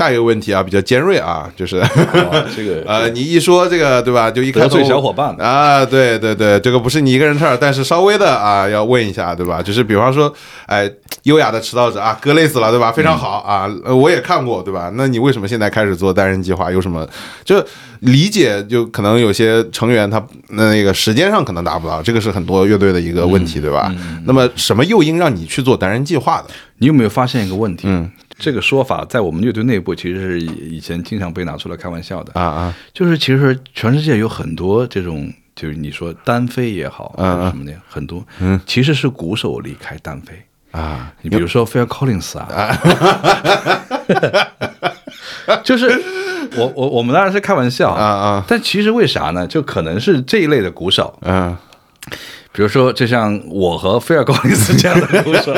下一个问题啊，比较尖锐啊，就是、哦这个 [LAUGHS] 呃，你一说这个对吧，就一开头得罪小伙伴啊，对对对，这个不是你一个人事儿，但是稍微的啊，要问一下对吧？就是比方说，哎，优雅的迟到者啊，哥累死了对吧？非常好啊，呃我也看过对吧？那你为什么现在开始做单人计划？有什么就理解？就可能有些成员他那个时间上可能达不到，这个是很多乐队的一个问题对吧？那么什么诱因让你去做单人计划的？你有没有发现一个问题？嗯，这个说法在我们乐队内部其实是以前经常被拿出来开玩笑的。啊啊，就是其实全世界有很多这种，就是你说单飞也好，嗯嗯什么的，很多，嗯，其实是鼓手离开单飞。啊，你比如说 Phil Collins 啊，[LAUGHS] 就是我我我们当然是开玩笑啊啊，但其实为啥呢？就可能是这一类的鼓手，嗯。比如说就像我和菲尔·高林斯这样的鼓手，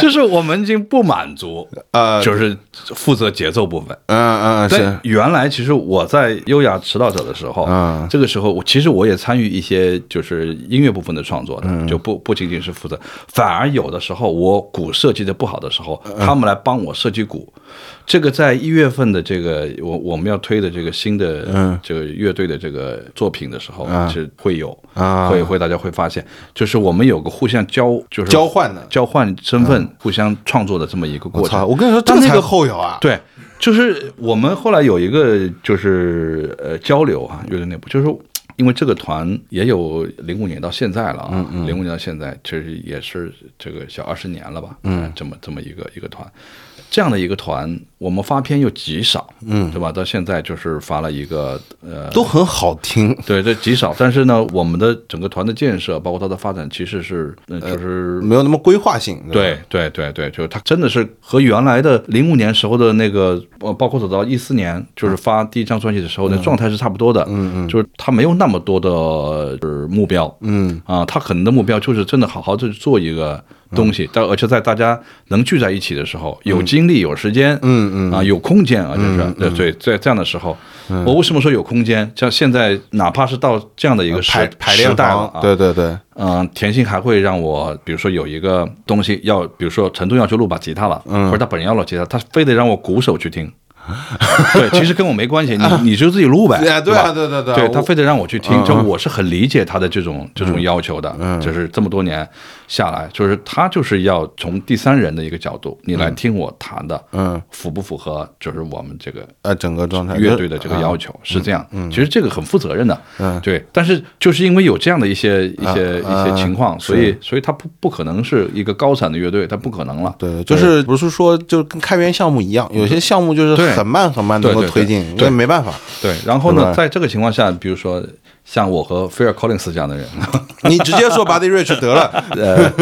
就是我们已经不满足，呃就是负责节奏部分。嗯嗯但是。原来其实我在优雅迟到者的时候，嗯。这个时候我其实我也参与一些就是音乐部分的创作的，嗯。就不不仅仅是负责，反而有的时候我鼓设计的不好的时候，嗯。他们来帮我设计鼓。这个在一月份的这个我我们要推的这个新的嗯。这个乐队的这个作品的时候，嗯其实会有啊。会会大家会发现，就是我们有个互相交就是交换的。交换身份、互相创作的这么一个过程。我跟你说，这个才后有啊！对，就是我们后来有一个就是呃交流啊，乐队内部就是说。因为这个团也有零五年到现在了啊，零五年到现在，其实也是这个小二十年了吧，嗯，这么这么一个一个团，这样的一个团，我们发片又极少，嗯，对吧？到现在就是发了一个呃，都很好听。对，这极少，但是呢，我们的整个团的建设，包括它的发展，其实是，呃、就是没有那么规划性，对对对对，就是它真的是和原来的零五年时候的那个，呃，包括走到一四年，就是发第一张专辑的时候，那状态是差不多的。嗯嗯，就是它没有那么多的就是目标。嗯啊，它可能的目标就是真的好好的做一个东西，但而且在大家能聚在一起的时候，有精力、有时间，嗯嗯。啊，有空间啊，就是对对，在这样的时候，我为什么说有空间？像现在，哪怕是到这样的一个时排排练时代了啊，房，对对对，嗯，田心还会让我，比如说有一个东西要，比如说陈东要去录把吉他了，嗯。或者他本人要录吉他，他非得让我鼓手去听。[LAUGHS] 对，其实跟我没关系，你 [LAUGHS] 你就自己录呗，哎对啊吧对对对对他非得让我去听，就我是很理解他的这种这种要求的，就是这么多年下来，就是他就是要从第三人的一个角度，你来听我弹的，嗯，符不符合就是我们这个呃，整个状态乐队的这个要求，是这样，其实这个很负责任的，嗯。对。但是就是因为有这样的一些一些啊一些情况，啊所以所以他不不可能是一个高产的乐队，他不可能了。对，就是不是说就跟开源项目一样，有些项目就是对很慢很慢能够对对推进，因对为没办法，对。然后呢，在这个情况下，比如说像我和菲尔·柯林斯这样的人，[LAUGHS] 你直接说 Buddy Rich 得了，呃，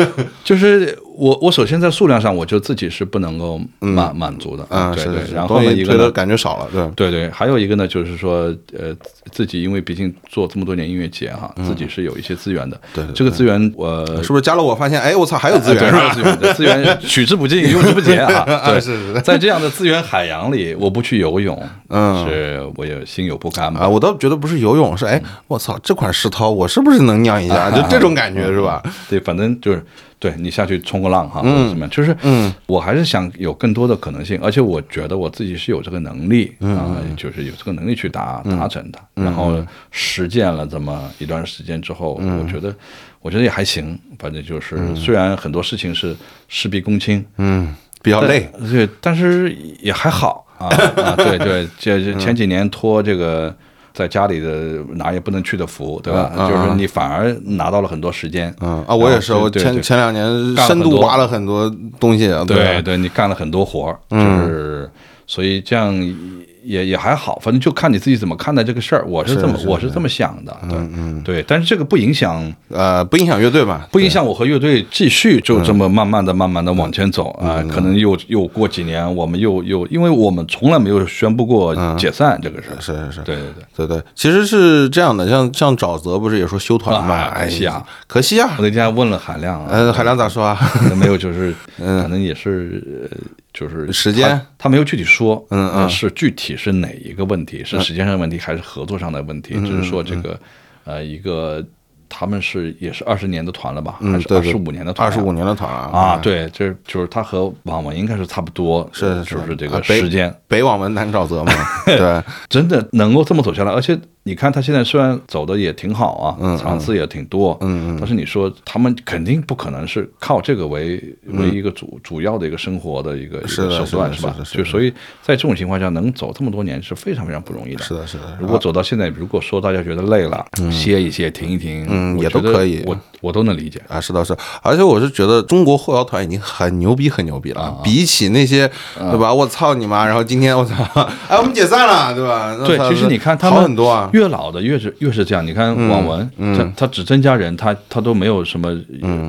就是我我首先在数量上，我就自己是不能够满满足的，啊，对对。然后呢，一个，感觉少了，对，对对，还有一个呢，就是说，呃，自己因为毕竟做这么多年音乐节哈，自己是有一些资源的。对对这个资源我是不是加了我发现，哎，我操，还有资源对是吧？还有资源，资源 [LAUGHS] 取之不尽，用之不竭啊！[LAUGHS] 对，是是是在这样的资源海洋里，我不去游泳，嗯是我也心有不甘嘛。啊，我倒觉得不是游泳，是哎，我操，这款石涛我是不是能酿一下？就这种感觉是吧？对，反正就是对你下去冲个浪哈，或者怎么样，就是嗯，我还是想有更多的可能性，而且我觉得我自己是有这个能力嗯。啊，就是有这个能力去达达成的。然后实践了这么一段时间之后，嗯。我觉得我觉得也还行，反正就是虽然很多事情是事必躬亲，嗯，比较累，对，但是也还好啊啊，对对，这这前几年拖这个在家里的哪也不能去的福，对吧？就是你反而拿到了很多时间，嗯啊，我也是，我前前两年深度挖了很多东西啊，对对，你干了很多活儿，嗯。就是所以这样也也还好，反正就看你自己怎么看待这个事儿。我是这么是是我是这么想的，对对，但是这个不影响呃，不影响乐队吧，不影响我和乐队继续就这么慢慢的、慢慢的往前走嗯啊。可能又又过几年，我们又又，因为我们从来没有宣布过解散这个事儿。是是是，对对对，对对，其实是这样的，像像沼泽不是也说休团嘛？啊哎可惜啊，可惜啊我，那天问了海亮啊，嗯，海亮咋说啊？没有，就是可能也是呃就是时间他，他没有具体说，嗯嗯呃是具体是哪一个问题，是时间上的问题还是合作上的问题？嗯只是说这个呃一个他们是也是二十年的团了吧，还是二十五年的团啊？二十五年的团啊。啊，，对，这就是他和网文应该是差不多，是就是这。个时间，北网文南沼泽嘛，[LAUGHS] 对，真的能够这么走下来，而且你看他现在虽然走的也挺好啊，嗯场次也挺多，嗯嗯但是你说他们肯定不可能是靠这个为为一个主主要的一个生活的一个手段是的是的？是的就所以在这种情况下能走这么多年是非常非常不容易的。是的，是的。如果走到现在，如果说大家觉得累了，歇一歇，停一停，嗯也都可以我我都能理解。啊，是的，是的，而且我是觉得中国后摇团已经很牛逼，很牛逼了，啊比起那些，对吧？我操你妈！然后今天我操，[LAUGHS] 哎，我们解散了，对吧？对，其实你看他好们很多啊，越老的越是越是这样。你看网文，他他只增加人，他他都没有什么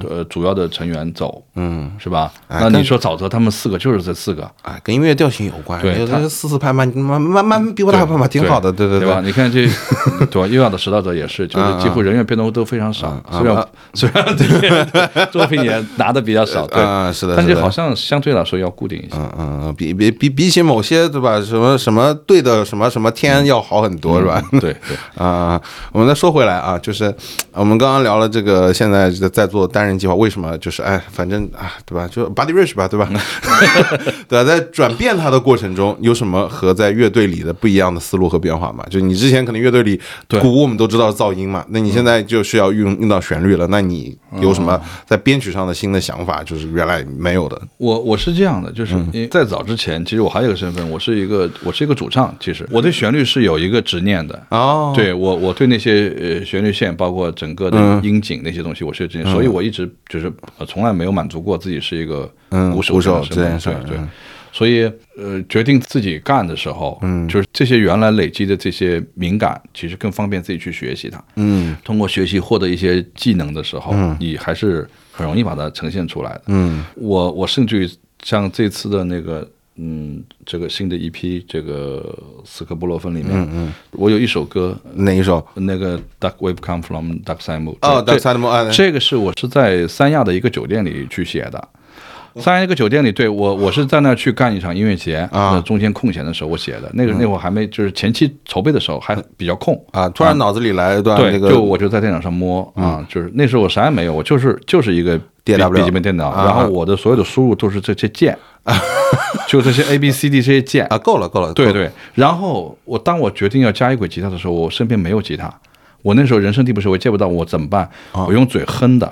呃主要的成员走，嗯，是吧？那你说沼泽他们四个就是这四个，哎，跟音乐调性有关，对他就是四四拍慢慢慢慢比我大拍嘛，挺好的，对对对吧？你看这对吧？优雅的拾到者也是，就是几乎人员变动都非常少，虽然虽然这些作品也拿的比较少，[LAUGHS] 对，啊，是的，但是好像相对来说要固定一些。嗯嗯，比比比比起某些对吧？什么什么对的什么什么天要好很多，是吧？[LAUGHS] 对对，啊，我们再说回来啊，就是我们刚刚聊了这个，现在在做单人计划，为什么？就是哎，反正啊，对吧？就 Body Rich 吧，对吧？[LAUGHS] 对吧？在转变它的过程中，有什么和在乐队里的不一样的思路和变化吗？就你之前可能乐队里对鼓我们都知道是噪音嘛，那你现在就需要用用到旋律了，那你有什么在编曲上的新的想法？就是原来没有的。我我是这样的，就是在早之前，其实我还有一个身份，我是一个我是一个主唱，其实我对旋律是有一个执念的。哦，对我，我对那些呃旋律线，包括整个的嗯。音景那些东西，我是有执念，所以我一直就是呃从来没有满足过自己是一个嗯鼓手鼓手对对。嗯。所以，呃，决定自己干的时候，嗯，就是这些原来累积的这些敏感，其实更方便自己去学习它。嗯。通过学习获得一些技能的时候，你还是很容易把它呈现出来的。嗯。我我甚至于像这次的那个嗯，这个新的一批这个斯科布洛芬里面，嗯我有一首歌，哪一首？那个 Duck Wave Come from Duck Side Moon，哦 Dark Side Moon，啊这个是我是在三亚的一个酒店里去写的。三亚一个酒店里，对我我是在那儿去干一场音乐节啊那中间空闲的时候我写的，那个那会儿还没就是前期筹备的时候还比较空啊，突然脑子里来一段对，那个，就我就在电脑上摸啊，就是那时候我啥也没有，我就是就是一个笔记本电脑，啊然后我的所有的输入都是这些键，[LAUGHS] 就这些 A B C D 这些键啊，够了够了，对对。然后我当我决定要加一轨吉他的时候，我身边没有吉他，我那时候人生地不熟，我借不到，我怎么办？啊我用嘴哼的，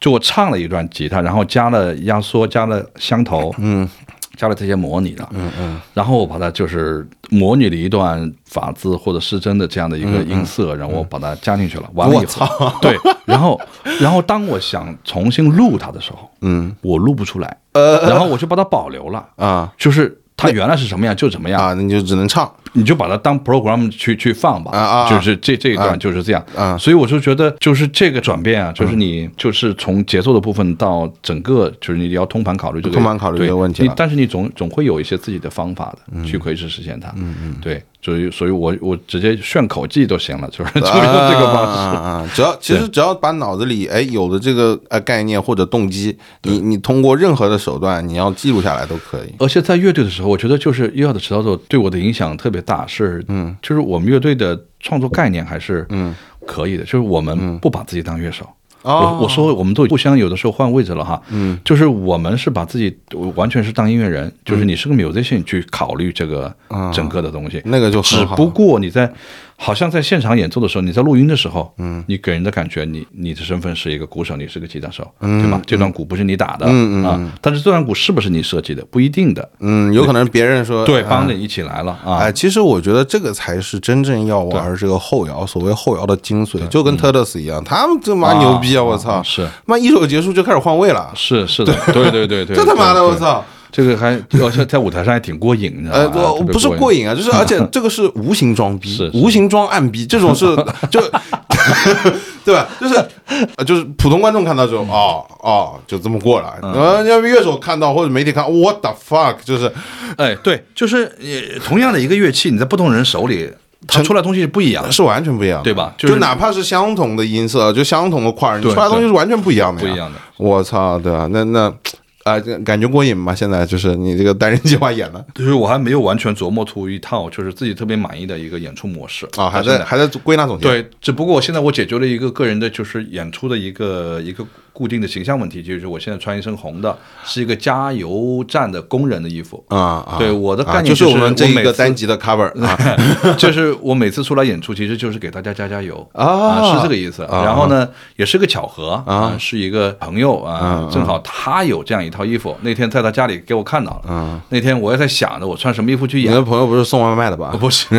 就我唱了一段吉他，然后加了压缩，加了箱头，嗯。加了这些模拟的，嗯嗯，然后我把它就是模拟了一段法兹或者失真的这样的一个音色，然后我把它加进去了。完了以后，[LAUGHS] 对，然后然后当我想重新录它的时候，嗯。我录不出来，呃。然后我就把它保留了，啊。就是它原来是什么样就怎么样，啊，那你就只能唱你就把它当 program 去去放吧，啊啊就是这这一啊。段就是这样，啊。所以我就觉得就是这个转变啊，就是你就是从节奏的部分到整个，就是你要通盘考虑这个通盘考虑这个对问题但是你总总会有一些自己的方法的，去可以去实现它，嗯嗯，对，所以所以我我直接炫口技就行了，就是 [LAUGHS] 就是这个方式。只要其实只要把脑子里哎有的这个呃概念或者动机，你你通过任何的手段，你要记录下来都可以。而且在乐队的时候，我觉得就是优雅的迟到奏对我的影响特别大，是嗯，就是我们乐队的创作概念还是嗯。可以的，就是我们不把自己当乐手。哦。我我说我们都互相有的时候换位置了哈，嗯，就是我们是把自己完全是当音乐人，就是你是个 musician 去考虑这个整个的东西，那个就。只不过你在好像在现场演奏的时候，你在录音的时候，嗯，你给人的感觉，你你的身份是一个鼓手，你是个吉他手，对吧？这段鼓不是你打的，嗯嗯啊，但是这段鼓是不是你设计的，不一定的，嗯，有可能别人说对，啊。帮着你一起来了啊。哎，，其实我觉得这个才是真正要玩这个后摇，所谓后摇的精髓，就跟 Turtles 一样，他们这妈啊牛逼啊！我啊操，是。妈一首结束就开始换位了，是是的，对对对对，[LAUGHS] 这他妈的我！操！这个还而且在舞台上还挺过瘾的，呃，啊我不是过，瘾啊，就是而且 [LAUGHS] 这个是无形装逼是，是无形装暗逼，这种是 [LAUGHS] 就 [LAUGHS] 对吧？就是呃就是普通观众看到之后，哦哦，就这么过了。呃，要不乐手看到或者媒体看，what the fuck，就是哎，对，就是呃同样的一个乐器，你在不同人手里，它出来东西是不一样的，是完全不一样的，对吧就就是哪怕是相同的音色，就相同的块儿，你出来的东西是完全不一样的，不一样的。我操，对吧？那那啊，这感觉过瘾吗？现在就是你这个单人计划演的 [LAUGHS] 就是我还没有完全琢磨出一套，就是自己特别满意的一个演出模式啊，还在还在归纳总结。，对，只不过我现在我解决了一个个人的，就是演出的一个一个固定的形象问题，就是我现在穿一身红的，是一个加油站的工人的衣服。啊啊，对我的啊概念就是我们这一个单集的 cover 啊 [LAUGHS] 就是我每次出来演出，其实就是给大家加加油啊是这个意思。啊然后呢，也是个巧合啊是一个朋友啊嗯，正好他有这样一套衣服，那天在他家里给我看到了。嗯那天我也在想着我穿什么衣服去演你的。朋友不是送外卖的吧？不是，[LAUGHS]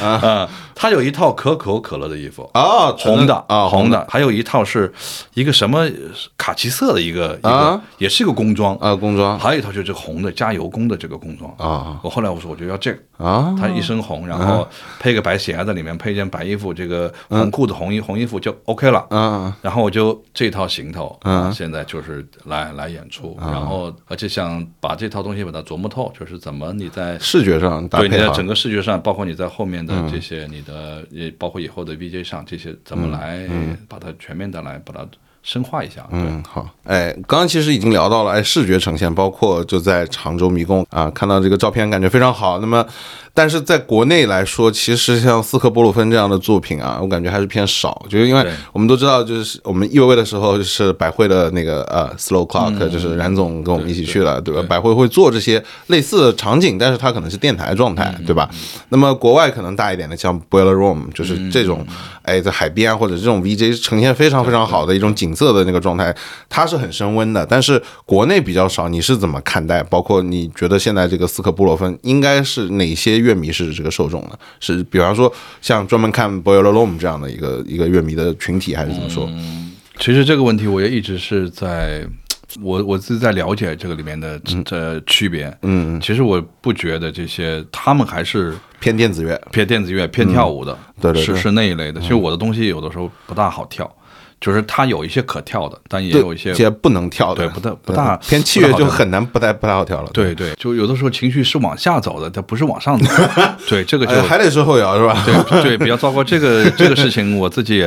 啊，他有一套可口可乐的衣服，啊，纯红的啊，红的，还有一套是一个什么卡其色的一个一个啊，也是一个工装，啊，工装。还有一套就是这个红的加油工的这个工装。啊我后来我说我就要这个，啊，他一身红，然后配个白鞋子，里面配一件白衣服，这个红裤子、红衣红衣服就 OK 了。啊然后我就这套行头，嗯。啊现在就是来来演出，然后而且想把这套东西把它琢磨透，就是怎么你在视觉上对你在整个视觉上，包括你在后面的这些，你的也包括以后的 VJ 上这些，怎么来把它全面的来把它深化一下。嗯，好，哎，刚刚其实已经聊到了，哎，视觉呈现，包括就在常州迷宫啊，看到这个照片感觉非常好。那么，但是在国内来说，其实像斯科波鲁芬这样的作品啊，我感觉还是偏少，就是因为我们都知道，就是我们艺微的时候，就是百汇的那个呃 Slow Clock，、就是冉总跟我们一起去了，对吧？百汇会做这些类似的场景，但是它可能是电台状态，对吧？那么国外可能大一点的，像 Boiler Room，就是这种，哎，在海边啊或者这种 VJ 呈现非常非常好的一种景色的那个状态，它是很升温的。但是国内比较少，你是怎么看待？包括你觉得现在这个斯克布洛芬应该是哪些乐迷是这个受众呢？是比方说像专门看 Boiler Room 这样的一个一个乐迷的群体，还是怎么说？其实这个问题我也一直是在。我我自己在了解这个里面的这区别，嗯，其实我不觉得这些他们还是偏电子乐，偏电子乐、偏跳舞的，对对是是那一类的。其实我的东西有的时候不大好跳，就是它有一些可跳的，但也有一些些不能跳的，对不大不大偏器乐就很难不太不太好跳了。对对，就有的时候情绪是往下走的，它不是往上走。[LAUGHS] 对，这个就哎，还得是后摇是吧？对对比较糟糕。这个 [LAUGHS] 这个事情我自己也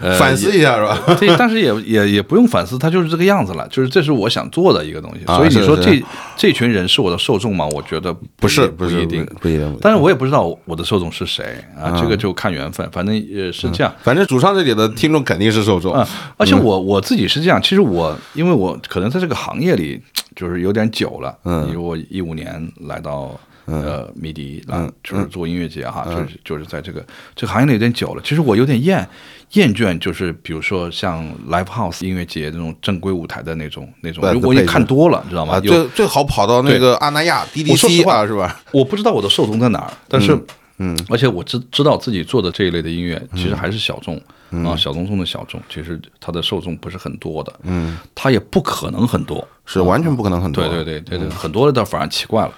呃反思一下是吧？对，但是也也也不用反思，它就是这个样子了，就是这是我想做的一个东西。啊所以你说这这群人是我的受众吗？我觉得不是不一定，不一定。但是我也不知道我的受众是谁啊，这个就看缘分，反正也是这样。反正主唱这里的听众肯定是受众。啊，而且我我自己是这样，其实我因为我可能在这个行业里 [TSK] 就是有点久了，嗯。因为我一五年来到呃迷笛，啊，就是做音乐节哈，嗯。就是就是在这个这个行业里有点久了，其实我有点厌厌倦，就是比如说像 live house 音乐节那种正规舞台的那种那种对，我已经看多了，知道啊，吗？有最最好跑到那个阿那亚我说实 DDC 话啊，是吧？[LAUGHS] 我不知道我的受众在哪儿，但是，嗯，而且我知知道自己做的这一类的音乐其实还是小众、啊，小众中的小众，其实它的受众不是很多的，嗯，它也不可能很多，是完全不可能很多。对对对对对，很多的倒反而奇怪了，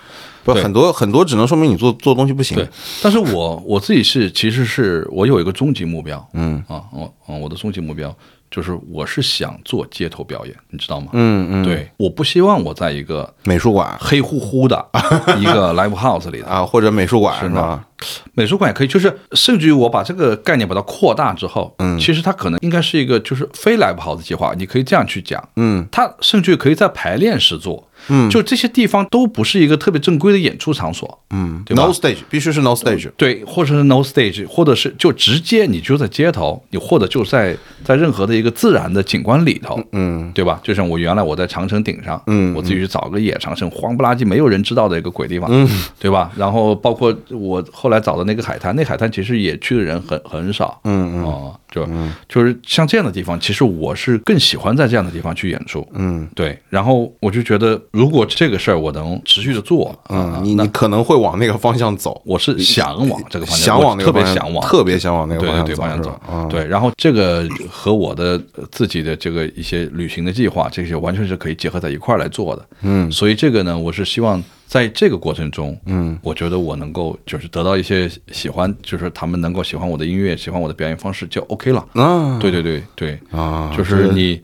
对。不很多很多只能说明你做做东西不行。对，但是我我自己是其实是我有一个终极目标，嗯。啊，我嗯我的终极目标就是我是想做街头表演，你知道吗？嗯嗯，对，我不希望我在一个美术馆。黑乎乎的 [LAUGHS] 一个 live house 里的。啊，或者美术馆是的吧？美术馆也可以，就是甚至于我把这个概念把它扩大之后，嗯，其实它可能应该是一个就是非 live house 计划，你可以这样去讲，嗯，它甚至于可以在排练室做，嗯，就这些地方都不是一个特别正规的演出场所，嗯，对吧？No stage 必须是 no stage。对，或者是 no stage，或者是就直接你就在街头，你或者就在在任何的一个自然的景观里头，嗯，对吧？就像我原来我在长城顶上，嗯我自己去找个野长城，荒不拉几没有人知道的一个鬼地方，嗯，对吧？然后包括我后来找的那个海滩，那海滩其实也去的人很很少，嗯嗯。哦，就就是像这样的地方，其实我是更喜欢在这样的地方去演出，嗯。对。然后我就觉得，如果这个事儿我能持续的做，啊嗯，你你可能会往那个方向走，我是想往这个方向，想往那个我特别方向向往，特别想往那个方向对对方向走。对，然后这个和我的呃自己的这个一些旅行的计划，这些完全是可以结合在一块儿来做的。嗯，所以这个呢，我是希望在这个过程中，嗯，我觉得我能够就是得到一些喜欢，就是他们能够喜欢我的音乐，喜欢我的表演方式就 OK 了。啊。对对对对，啊，就是你。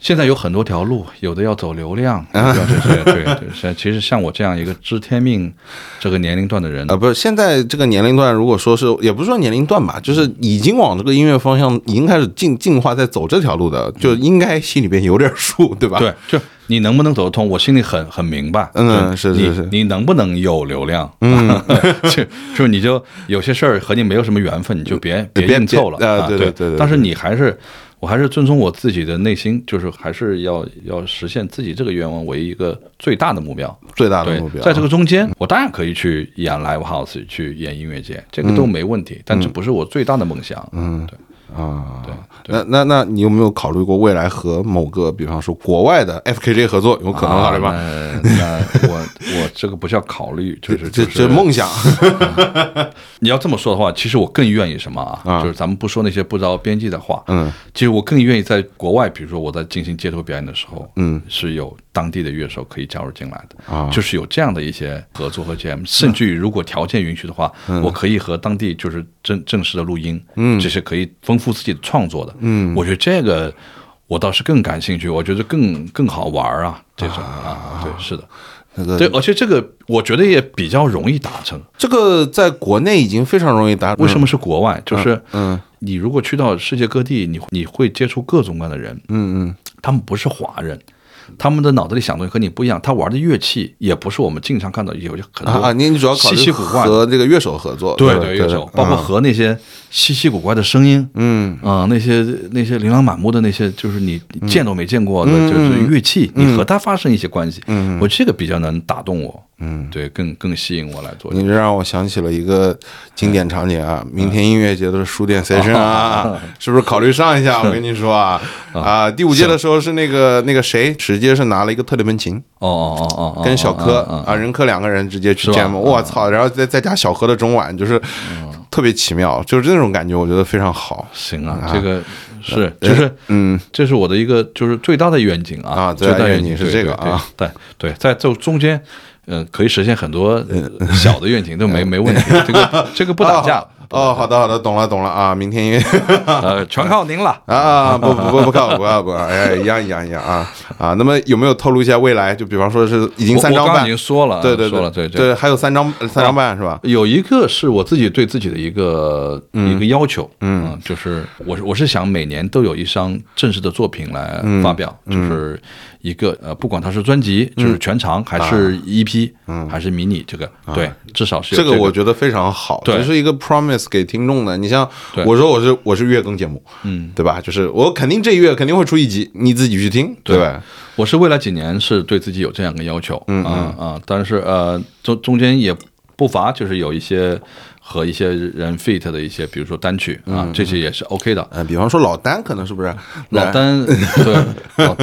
现在有很多条路，有的要走流量，有的要这些，对对。像其实像我这样一个知天命这个年龄段的人啊，，不是现在这个年龄段，如果说是也不是说年龄段吧，就是已经往这个音乐方向已经开始进进化，在走这条路的，就应该心里边有点数，对吧？对，就你能不能走得通，我心里很很明白。嗯是你是是你能不能有流量？嗯，[LAUGHS] 就就你就有些事儿和你没有什么缘分，你就别别硬凑了啊。对对对对对但是你还是，我还是遵从我自己的内心，就是还是要要实现自己这个愿望为一个最大的目标。最大的目标，，在这个中间，我当然可以去演 live house，去演音乐节，这个都没问题，但这不是我最大的梦想。嗯，对啊，对那那那你有没有考虑过未来和某个，比方说国外的 FKJ 合作，有可能考虑吗？啊那那我我这个不叫考虑，就是这就是这梦想，[LAUGHS] 你要这么说的话，其实我更愿意什么啊？啊。就是咱们不说那些不着边际的话，嗯，其实我更愿意在国外，比如说我在进行街头表演的时候，嗯，是有当地的乐手可以加入进来的，啊。就是有这样的一些合作和 jam，甚至于如果条件允许的话，我可以和当地就是正正式的录音，嗯。这些可以丰富自己的创作的，嗯我觉得这个我倒是更感兴趣，我觉得更更好玩儿啊，这种啊，对，是的。那个对，而且这个我觉得也比较容易达成。这个在国内已经非常容易达，为什么是国外？就是嗯你如果去到世界各地，你你会接触各种各样的人，嗯嗯他们不是华人。他们的脑子里想的东西和你不一样，他玩的乐器也不是我们经常看到有很多啊啊，你你主要考虑和这个乐手合作，吧对对乐手，包括嗯和那些稀奇古怪的声音，嗯啊、那些那些琳琅满目的那些，就是你你见都没见过的，嗯就是乐器，你和它发生一些关系，嗯我这个比较能打动我，嗯。对，更更吸引我来做。你这让我想起了一个经典场景啊！明天音乐节的书店 session 啊，是不是考虑上一下？[LAUGHS] 我跟你说啊啊，第五届的时候是那个那个谁，直接是拿了一个特雷门琴，哦哦哦哦哦，跟小柯啊任柯两个人直接去是吧 jam，我操！然后再再加小柯的中晚，就是特别奇妙，就是那种感觉，我觉得非常好。行啊，这个是就是嗯。这是我的一个就是最大的愿景啊啊最大愿景是这个啊对对对，在这中间。嗯，可以实现很多呃小的愿景都没 [LAUGHS] 没问题，这个这个不打架哦，哦好的好的，懂了懂了啊！[LAUGHS] 明天因为呃，全靠您了。[LAUGHS] 啊，不不不不靠不靠不靠，哎，一样一样一样啊啊！那么有没有透露一下未来？就比方说是已经三张半已经，说了，对对说了，对对，还有三张三张半是吧？有一个是我自己对自己的一个、一个要求，嗯，就是我是我是想每年都有一张正式的作品来发表，就是一个呃，不管它是专辑，就是全长还是 EP，嗯，还是迷你，这个对，至少是这这个我觉得非常好，对。这是一个 promise 给听众的。你像我说我是我是月更节目，嗯，对吧？就是我肯定这一月肯定会出一集，你自己去听，对。吧？我是未来几年是对自己有这样一个要求，嗯啊啊，但是呃中中间也不乏就是有一些和一些人 fit 的一些，比如说单曲啊，这些也是 OK 的。嗯，比方说老丹可能是不是？老丹对 [LAUGHS] 老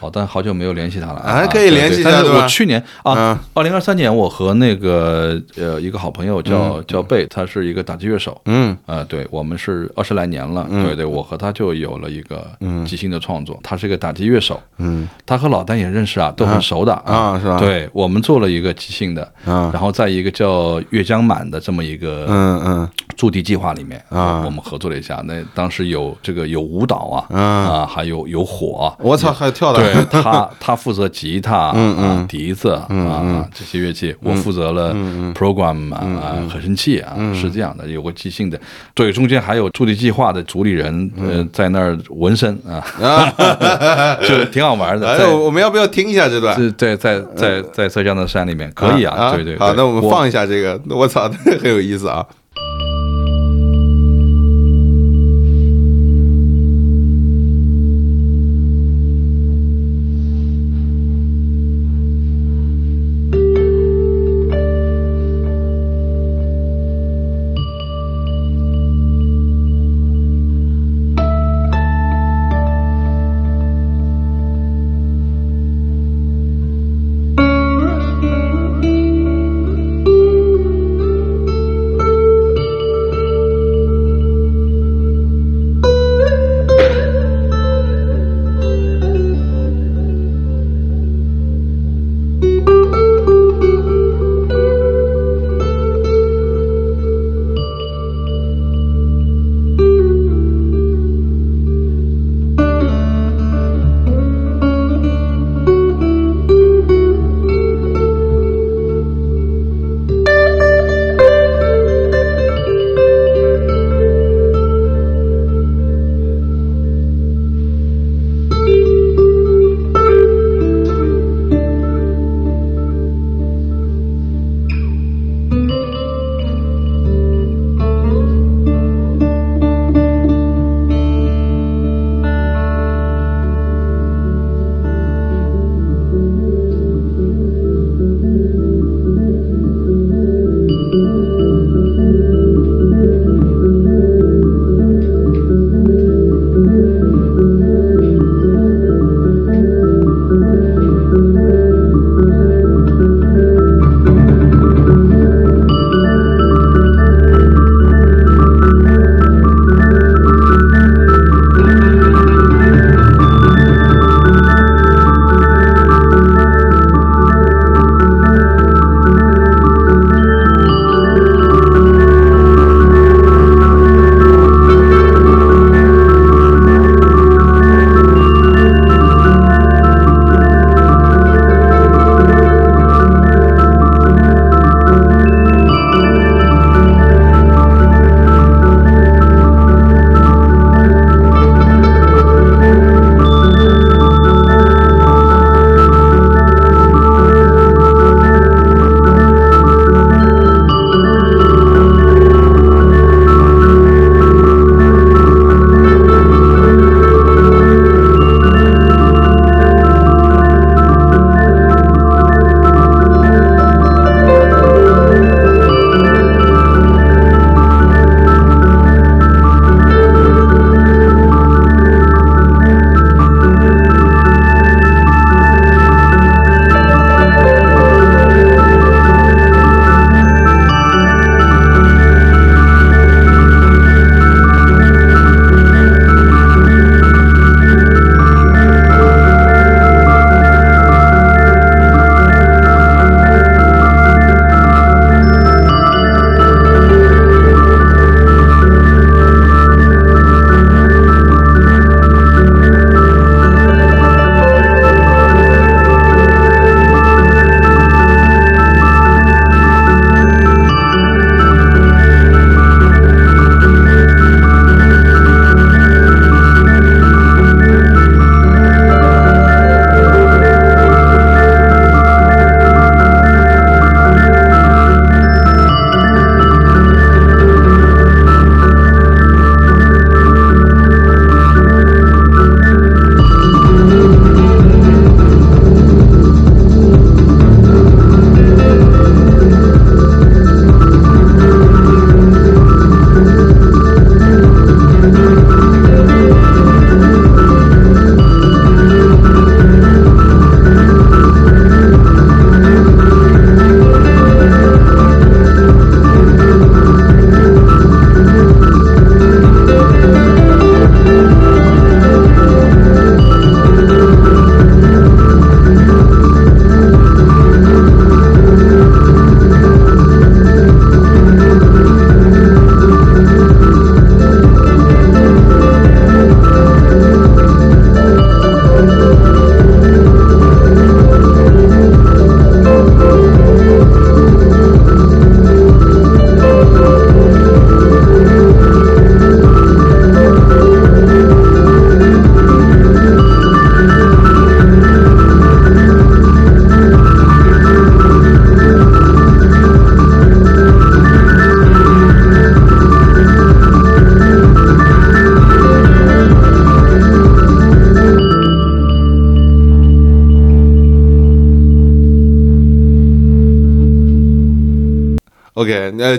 老丹好久没有联系他了还可以联系一对但是下我去年嗯。啊，二零二三年我和那个呃一个好朋友叫叫贝，他是一个打击乐手，嗯。呃，对我们是二十来年了，对对，我和他就有了一个即兴的创作。他是一个打击乐手，嗯。他和老丹也认识啊，都很熟的啊是吧？对我们做了一个即兴的，啊然后在一个叫粤江满的这么一个嗯嗯驻地计划里面啊我们合作了一下。那当时有这个有舞蹈啊，啊啊，还有有火啊，我操，还有跳的，对他，他负责吉他、[LAUGHS] 嗯笛子啊、啊这些乐器，我负责了 program 啊、啊合成器啊，是这样的，有个即兴的。对，中间还有驻地计划的主理人，呃，在那儿纹身啊，[LAUGHS] 就挺好玩的。哎，我我们要不要听一下这段？在在在在在浙江的山里面，可以啊，对对。好，那我们放一下这个，我操，[LAUGHS] 很有意思啊。啊。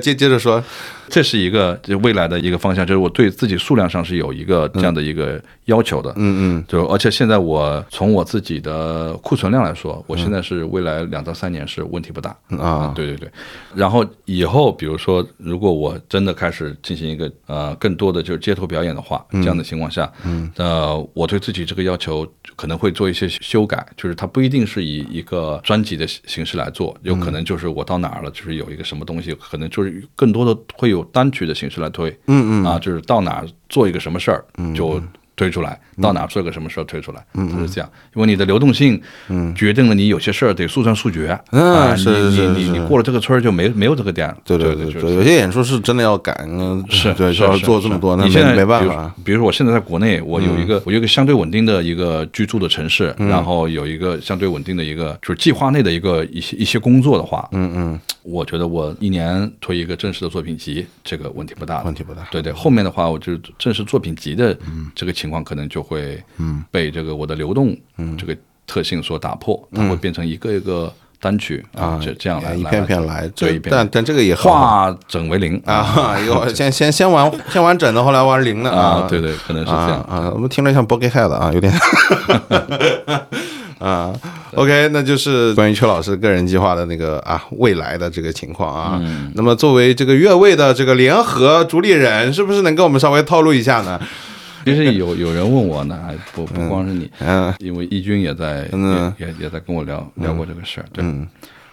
接接着说，这是一个就未来的一个方向，就是我对自己数量上是有一个这样的一个要求的。嗯嗯。就而且现在我从我自己的库存量来说，我现在是未来两到三年是问题不大。嗯啊对对对。然后以后比如说，如果我真的开始进行一个呃更多的就是街头表演的话，这样的情况下，嗯，呃，我对自己这个要求可能会做一些修改，就是它不一定是以一个专辑的形式来做，有可能就是我到哪儿了，就是有一个什么东西，可能就是更多的会有单曲的形式来推，嗯嗯，啊，就是到哪儿做一个什么事儿就。推出来，到哪儿做个什么事儿推出来，它是这样，因为你的流动性，决定了你有些事儿得速战速决，嗯啊，是你你你你过了这个村儿就没没有这个店了，对对对对，有些演出是真的要赶，嗯是对，就要做这么多，那你现在没没办法。比如说，我现在在国内，我有一个、我有一个相对稳定的一个居住的城市，嗯。然后有一个相对稳定的一个就是计划内的一个一些一些工作的话，嗯嗯，我觉得我一年推一个正式的作品集，这个问题不大，问题不大。对对，后面的话，我就正式作品集的这个情况可能就会嗯。被这个我的流动嗯。这个特性所打破，它会变成一个一个单曲啊，这这样来一片片来，对，这一片但但这个也化整为零。啊，有 [LAUGHS] 先先先玩先玩整的，后来玩零的啊，对对，可能是这样。啊啊，我们听着像 Boogie Head 啊，有点。[LAUGHS] 啊。OK，那就是关于邱老师个人计划的那个啊未来的这个情况啊。嗯。那么作为这个越位的这个联合主理人，是不是能跟我们稍微透露一下呢？[LAUGHS] 其实有有人问我呢，还不不光是你，嗯因为义军也在嗯。也也也在跟我聊聊过这个事儿，对，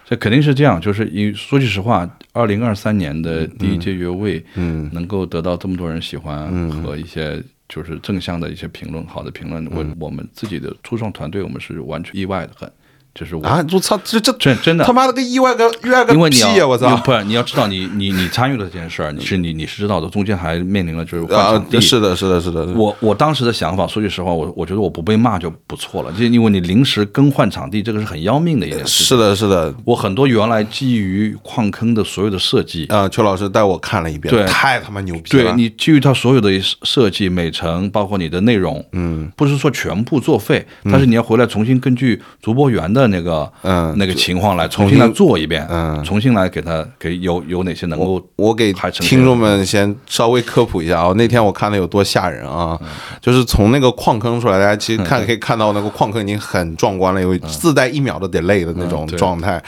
这肯定是这样，就是说句实话，二零二三年的第一届乐位，嗯。能够得到这么多人喜欢和一些。就是正向的一些评论，好的评论，我我们自己的初创团队，我们是完全意外的很，就是我啊，我操，这这真真的他妈的个意外个意外个屁呀！我操不是你要知道你，你你参与了这件事儿，你是你你是知道的，中间还面临了就是换啊场，地，是的，是的，是的，我我当时的想法，说句实话，我我觉得我不被骂就不错了，就因为你临时更换场地，这个是很要命的一件事。是的，是的。我很多原来基于矿坑的所有的设计，啊，邱老师带我看了一遍，对太他妈牛逼了。对你基于他所有的设计、美程，包括你的内容，嗯，不是说全部作废，但是你要回来重新根据主播员的那个嗯那个情况来重新来做一遍，嗯重新来给他给有有哪些能够我给听众们先稍微科普一下啊，那天我看的有多吓人啊！就是从那个矿坑出来，大家其实看可以看到那个矿坑已经很壮观了，有自带一秒的 delay 的那种状态。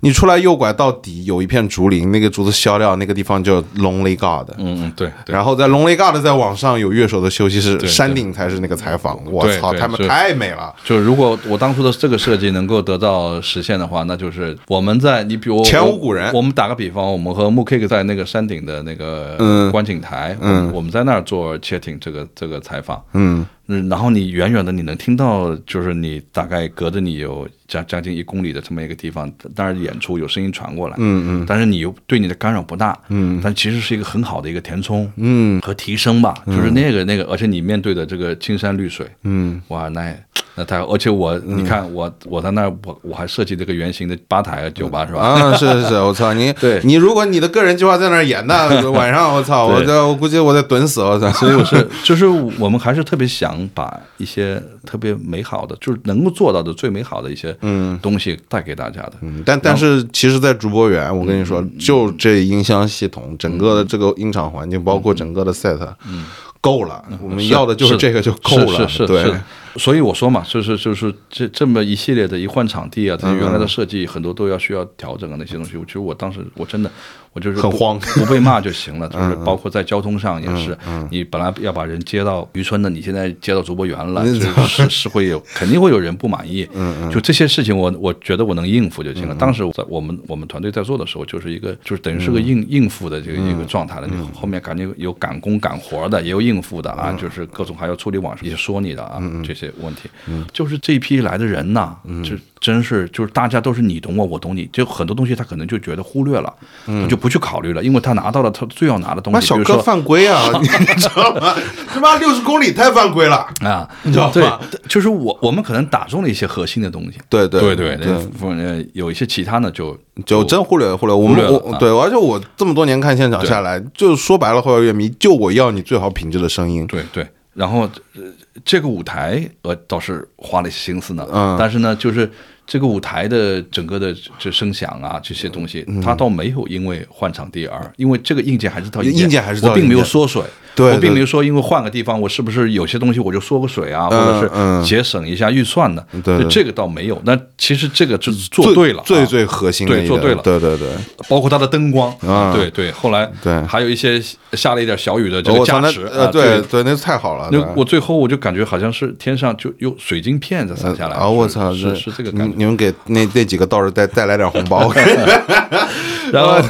你出来右拐到底有一片竹林，那个竹子削掉，那个地方叫 Lonely God。嗯嗯对对然后在 Lonely God 再往上有乐手的休息室，山顶才是那个采访。我操，对对他们太美了！就是如果我当初的这个设计能够得到实现的话，那就是我们在你比如前无古人我们打个比方，我们和木 K 在那个山顶的那个嗯观景台，嗯我我们在那儿做 chatting 这个这个采访，嗯嗯，然后你远远的你能听到，就是你大概隔着你有将将近一公里的这么一个地方，当然演出有声音传过来，嗯嗯。但是你又对你的干扰不大，嗯。但其实是一个很好的一个填充，嗯。和提升吧，就是。那个那个，而且你面对的这个青山绿水，嗯，哇，那那太，而且我你看我我在那儿，我我还设计这个圆形的吧台酒吧是吧？啊，是是是，我操你！[LAUGHS] 对你如果你的个人计划在那儿演，那 [LAUGHS] 晚上我操，我这我估计我得蹲死，我操！所以我是，就是我们还是特别想把一些特别美好的，就是能够做到的最美好的一些嗯。东西带给大家的。嗯但但是其实，在主播园，我跟你说，就这音箱系统，整个的这个音场环境，包括整个的 set，嗯。够了。我们要的就是这个就够了，是是是对。是。所以我说嘛，就是就是这这么一系列的一换场地啊，这些原来的设计很多都要需要调整啊，那些东西。其实我当时我真的我就是很慌不被骂就行了。[LAUGHS] 就是包括在交通上也是，你本来要把人接到渔村的，你现在接到竹博园了，嗯就是 [LAUGHS] 是是会有肯定会有人不满意。就这些事情我我觉得我能应付就行了。当时我在我们我们团队在做的时候，就是一个就是等于是个应应付的这个一个状态了。你后面感觉有赶工赶活的，也有应付的啊，就是各种还要处理网上一些说你的啊这些问题。嗯。就是这一批来的人呐，就真是就是大家都是你懂我，我懂你，就很多东西他可能就觉得忽略了，他就不去考虑了，因为他拿到了他最要拿的东西，那小哥犯规啊，[LAUGHS] 你知道吗？他妈六十公里太犯规了。啊，你知道对吧，就是我我们可能打中了一些核心的东西，对对对对对。有一些其他呢就就真忽略忽略。我们忽略我对，而且我这么多年看现场下来，就是说白了，后摇乐迷就我要你最好品质的声音。对对，然后呃，这个舞台呃倒是花了些心思呢，嗯。但是呢，就是这个舞台的整个的这声响啊，这些东西，它倒没有因为换场地而，因为这个硬件还是到硬件还是套我并没有缩水，对对我并没有说因为换个地方，我是不是有些东西我就缩个水啊，或者嗯是节省一下预算呢？对对这个倒没有。那其实这个就是做对了啊，最最最核心的对做对了对对对。包括它的灯光啊对对，后来对还有一些下了一点小雨的这个加持，呃，啊对对，那太好了。那我最后我就感觉好像是天上就有水晶片在洒下来啊！我操，是是这个感觉。你你们给那那几个道士带带来点红包，[LAUGHS] [LAUGHS] 然后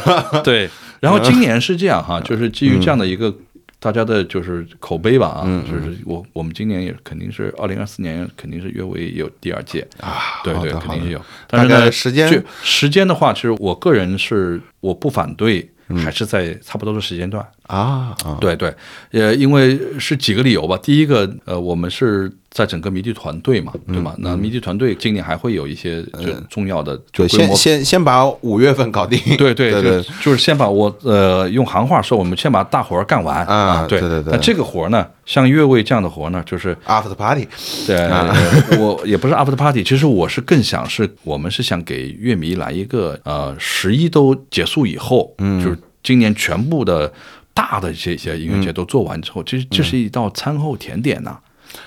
对，然后今年是这样哈，就是基于这样的一个大家的就是口碑吧啊，就是我我们今年也肯定是二零二四年肯定是约为有第二届啊，对对，肯定是有。但是呢，时间时间的话，其实我个人是我不反对，还是在差不多的时间段。啊啊，对对，呃，因为是几个理由吧。第一个，呃，我们是在整个迷笛团队嘛，对吧？那迷笛团队今年还会有一些就重要的就。先先先把五月份搞定，[LAUGHS] 对对对就就是先把我呃用行话说，我们先把大活儿干完。啊对。对对对。那这个活儿呢，像越位这样的活儿呢，就是，after party，对，[LAUGHS] 我也不是 after party，其实我是更想是我们是想给乐迷来一个呃十一都结束以后，嗯，就是今年全部的大的这些音乐嗯。节都做完之后，其实这是一道餐后甜点呐、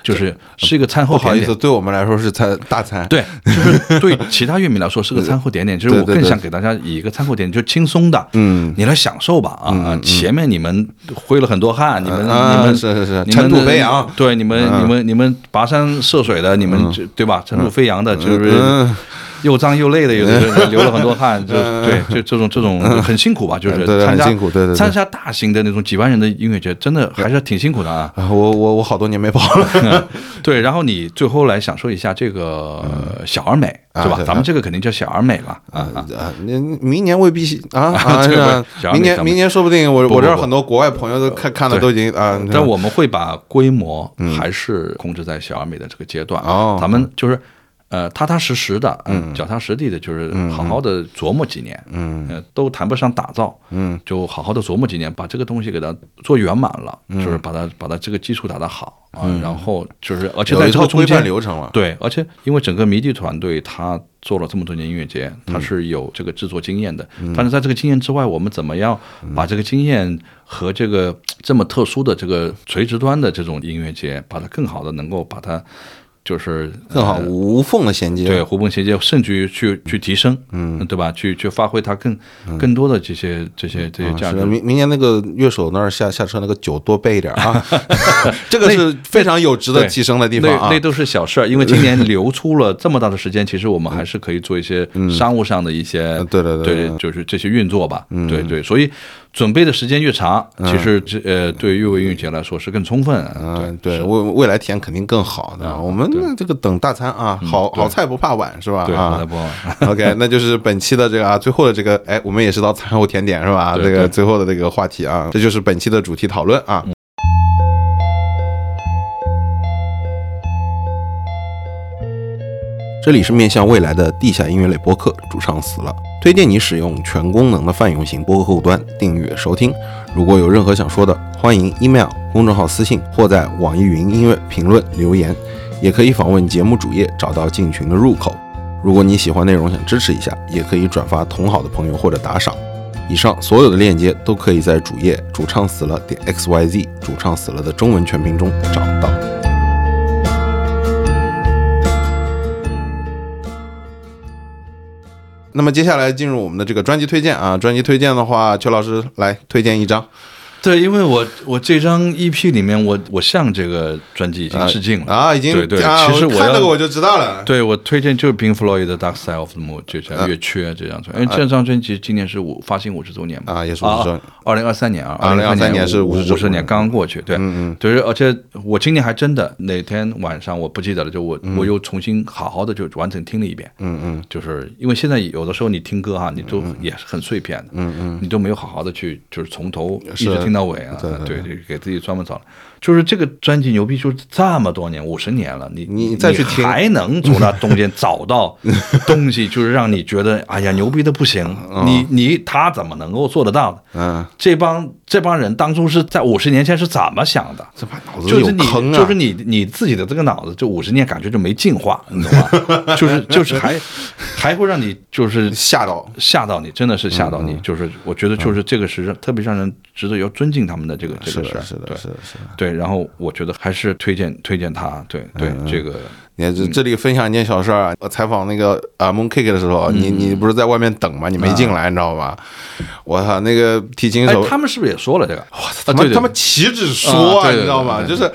就是是一个餐后不好意思。对我们来说是餐大餐，对，就是对其他乐迷来说是个餐后甜点，就是我更想给大家以一个餐后甜点，就轻松的，嗯，你来享受吧啊啊！前面你们挥了很多汗，你们啊你们是是是尘土飞扬。对你们嗯。你们你们跋山涉水的，你们这对吧？尘土飞扬的，就是嗯又脏又累的，有的人 [LAUGHS] 流了很多汗，就对，就这种这种很辛苦吧，就是对对参加辛苦对对对参加大型的那种几万人的音乐节，真的还是挺辛苦的啊。啊，我我我好多年没跑了，[LAUGHS] 对，然后你最后来享受一下这个呃小而美，是吧啊对？咱们这个肯定叫小而美了啊啊。明年未必啊啊，[LAUGHS] 这个明年明年说不定我我这儿很多国外朋友都看看的都已经啊，但我们会把规模还是控制在小而美的这个阶段。嗯哦咱们就是呃踏踏实实的，嗯，脚踏实地的，就是好好的琢磨几年，嗯，呃，都谈不上打造，嗯，就好好的琢磨几年，把这个东西给它做圆满了，嗯。就是把它把它这个基础打得好啊，然后就是而且在这个中间流程了，对，而且因为整个迷笛团队他做了这么多年音乐节，嗯。他是有这个制作经验的。但是在这个经验之外，我们怎么样嗯。把这个经验和这个这么特殊的这个垂直端的这种音乐节，把它更好的能够把它就是更好呃无缝的衔接，对，无缝衔接，甚至于去去提升，嗯，对吧？去去发挥它更更多的这些这些这些价值。明明年那个乐手那儿下下车那个酒多备一点啊，[LAUGHS] [LAUGHS] 这个是非常有值得提升的地方啊。那那。都是小事儿，因为今年 [LAUGHS] 留出了这么大的时间，其实我们还是可以做一些商务上的一些，嗯对对对对对。就是这些运作吧，对对，所以准备的时间越长，其实这呃对于乐为音乐节来说是更充分，嗯，对对，未未来体验肯定更好的。我们这个等大餐啊，好好菜不怕晚，是吧？对，啊好菜不好 [LAUGHS] [LAUGHS] OK，那就是本期的这个啊，最后的这个，哎，我们也是到餐后甜点是吧？这个最后的这个话题啊，这就是本期的主题讨论啊。这里是面向未来的地下音乐类播客，主唱死了，推荐你使用全功能的泛用型播客客户端订阅收听。如果有任何想说的，欢迎 email 公众号私信或在网易云音乐评论留言，也可以访问节目主页找到进群的入口。如果你喜欢内容想支持一下，也可以转发同好的朋友或者打赏。以上所有的链接都可以在主页“主唱死了”点 xyz“ 主唱死了”的中文全拼中找到。那么接下来进入我们的这个专辑推荐啊，专辑推荐的话，邱老师来推荐一张。对，因为我我这张 EP 里面，我我向这个专辑已经致敬了啊，已经对对，啊其实我看那个我就知道了。对我推荐就是 Pink Floyd 的《Dark Side of the Moon》，就叫《月缺》这张专辑，因为这张专辑今年是五发行五十周年嘛，啊也是五十周年二零二三年啊，二零二三年是五50周十年刚刚过去，对，嗯嗯。对，而且我今年还真的哪天晚上我不记得了，就我我又重新好好的就完整听了一遍，嗯嗯。就是因为现在有的时候你听歌哈，你都也是很碎片的，嗯嗯，你都没有好好的去就是从头一是直听听到尾啊，对对对对，给自己专门找了。就是这个专辑牛逼，就是这么多年，五十年了，你你再去听还能从那中间找到东西，就是让你觉得，哎呀，牛逼的不行。你你他怎么能够做得到的？嗯，这帮这帮人当初是在五十年前是怎么想的？这把脑子就是你，有坑啊！就是你你自己的这个脑子，这五十年感觉就没进化，你懂吗？[LAUGHS] 就是就是还还会让你就是吓到。吓到你，真的是吓到嗯你。就是我觉得就是这个是让特别让人值得要尊敬他们的这个这，个事儿，是的，是的，是的。对。然后我觉得还是推荐推荐他，对对嗯。这个你这这里分享一件小事儿啊，我采访那个啊 Mooncake 的时候，你你不是在外面等吗？你没进来，你知道吧？我操，那个提琴手，，哎他们是不是也说了这个？他啊，对对们他们岂止说啊你知道吗？就是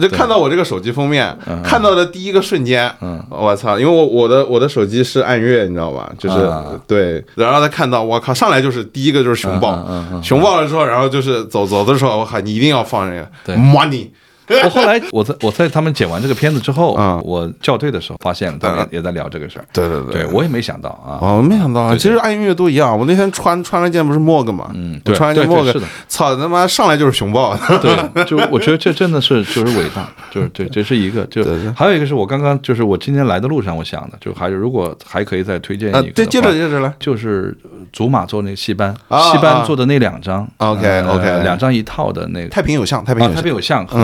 就看到我这个手机封面，嗯看到的第一个瞬间，我操！因为我我的我的手机是暗月，你知道吧？就是啊对，然后他看到，我靠，上来就是第一个就是熊抱熊抱了之后，然后就是走走的时候，我靠，你一定要放这个对 money。[LAUGHS] 我后来我在我在他们剪完这个片子之后嗯，我校对的时候发现了，他们嗯。也也在聊这个事儿。对对对。对我也没想到啊。哦，没想到啊！其实爱音乐都一样。我那天穿穿了件不是 Mog 嘛，嗯对穿了件对对 Mog，是的。操他妈上来就是熊抱，[LAUGHS] 对，就我觉得这真的是就是伟大，就是对，这是一个，就还有一个是我刚刚就是我今天来的路上我想的，就还是如果还可以再推荐一个对，接着话接着来。就是祖玛做那个戏班，啊戏班做的那两张 OK，OK 呃两张一套的那个太平有象，太平啊，有象太平，有象和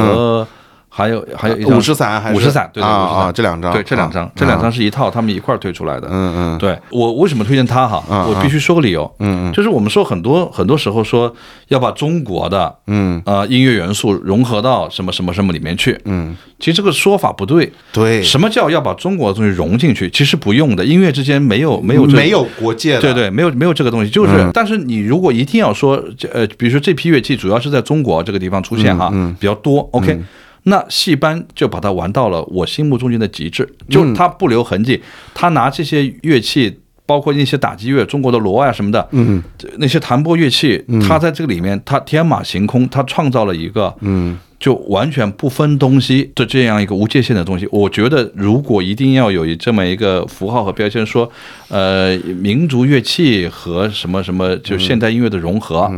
还有还有一张呃五十伞还是五十伞，对对啊啊这两张对这两啊张这两张是一套，他们一块儿推出来的，嗯嗯，对我为什么推荐他哈？嗯我必须说个理由，嗯嗯。就是我们说很多很多时候说要把中国的嗯。呃音乐元素融合到什么什么什么里面去，嗯，其实这个说法不对。对，什么叫要把中国的东西融进去？其实不用的，音乐之间没有没有这没有国界的，对对，没有没有这个东西，就是，嗯。但是你如果一定要说，这呃，比如说这批乐器主要是在中国这个地方出现哈，嗯。比较多，OK，、那戏班就把它玩到了我心目中间的极致，就他不留痕迹，他拿这些乐器。包括那些打击乐，中国的锣啊什么的，嗯那些弹拨乐器，他在这个里面，他天马行空，他创造了一个，嗯就完全不分东西的这样一个无界限的东西。我觉得，如果一定要有这么一个符号和标签，说，呃，民族乐器和什么什么就现代音乐的融合，